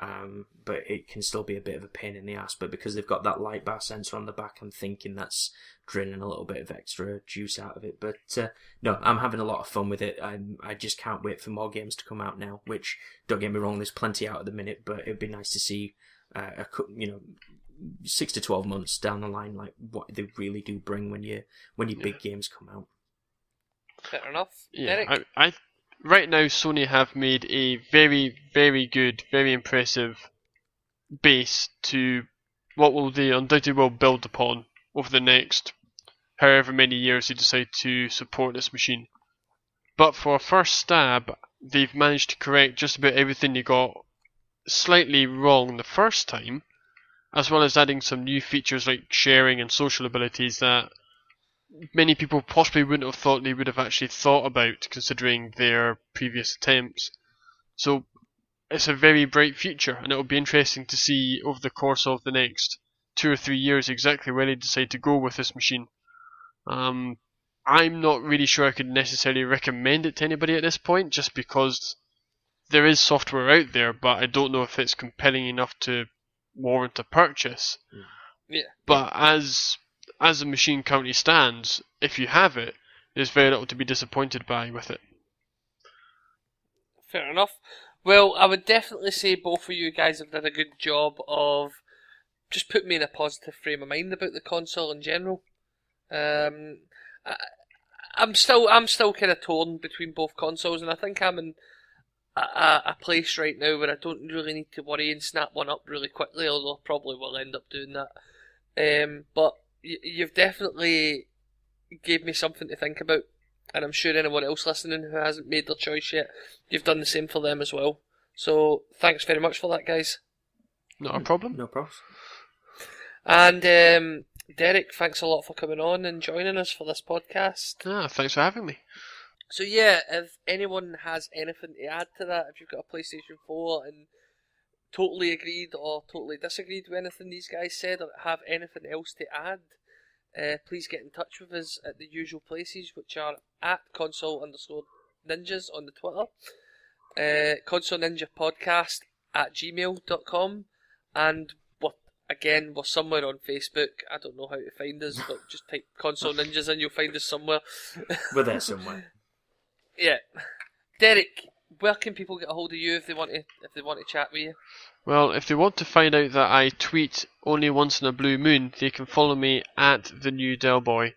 Um, but it can still be a bit of a pain in the ass. But because they've got that light bar sensor on the back, I'm thinking that's draining a little bit of extra juice out of it. But uh, no, I'm having a lot of fun with it. I'm, I just can't wait for more games to come out now. Which don't get me wrong, there's plenty out at the minute, but it'd be nice to see uh, a you know six to twelve months down the line, like what they really do bring when you when your big games come out. Fair enough. Yeah, Derrick? I, I right now Sony have made a very, very good, very impressive base to what will they undoubtedly will build upon over the next however many years they decide to support this machine. But for a first stab, they've managed to correct just about everything they got slightly wrong the first time, as well as adding some new features like sharing and social abilities that many people possibly wouldn't have thought they would have actually thought about considering their previous attempts. So it's a very bright future, and it'll be interesting to see over the course of the next two or three years exactly where they decide to go with this machine. Um, I'm not really sure I could necessarily recommend it to anybody at this point, just because there is software out there, but I don't know if it's compelling enough to warrant a purchase. Yeah. But as as the machine currently stands, if you have it, there's very little to be disappointed by with it. Fair enough. Well, I would definitely say both of you guys have done a good job of just putting me in a positive frame of mind about the console in general. Um, I, I'm still I'm still kind of torn between both consoles, and I think I'm in a, a, a place right now where I don't really need to worry and snap one up really quickly, although I probably will end up doing that. Um, but you've definitely gave me something to think about, and I'm sure anyone else listening who hasn't made their choice yet, you've done the same for them as well. So thanks very much for that, guys. Not a problem. No problems. And um, Derrick, thanks a lot for coming on and joining us for this podcast. Ah, thanks for having me. So yeah, if anyone has anything to add to that, if you've got a PlayStation 4 and totally agreed or totally disagreed with anything these guys said or have anything else to add, uh, please get in touch with us at the usual places, which are at console underscore ninjas on the Twitter, uh, console ninja podcast at gmail.com, and we're, again, we're somewhere on Facebook. I don't know how to find us, but just type console ninjas and you'll find us somewhere. We're there somewhere. Yeah, Derrick, where can people get a hold of you if they want to if they want to chat with you? Well, if they want to find out that I tweet only once in a blue moon, they can follow me at the new Del Boy.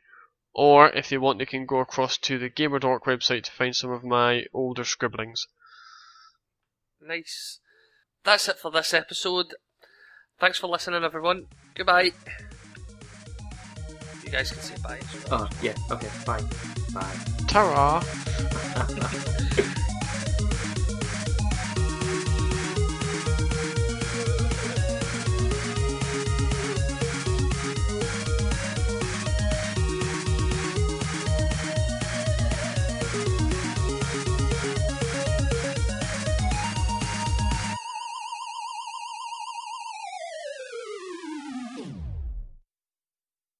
Or if they want, they can go across to the GamerDork website to find some of my older scribblings. Nice. That's it for this episode. Thanks for listening, everyone. Goodbye. You guys can say bye. Oh yeah. Okay. Bye. Bye. Ta-ra!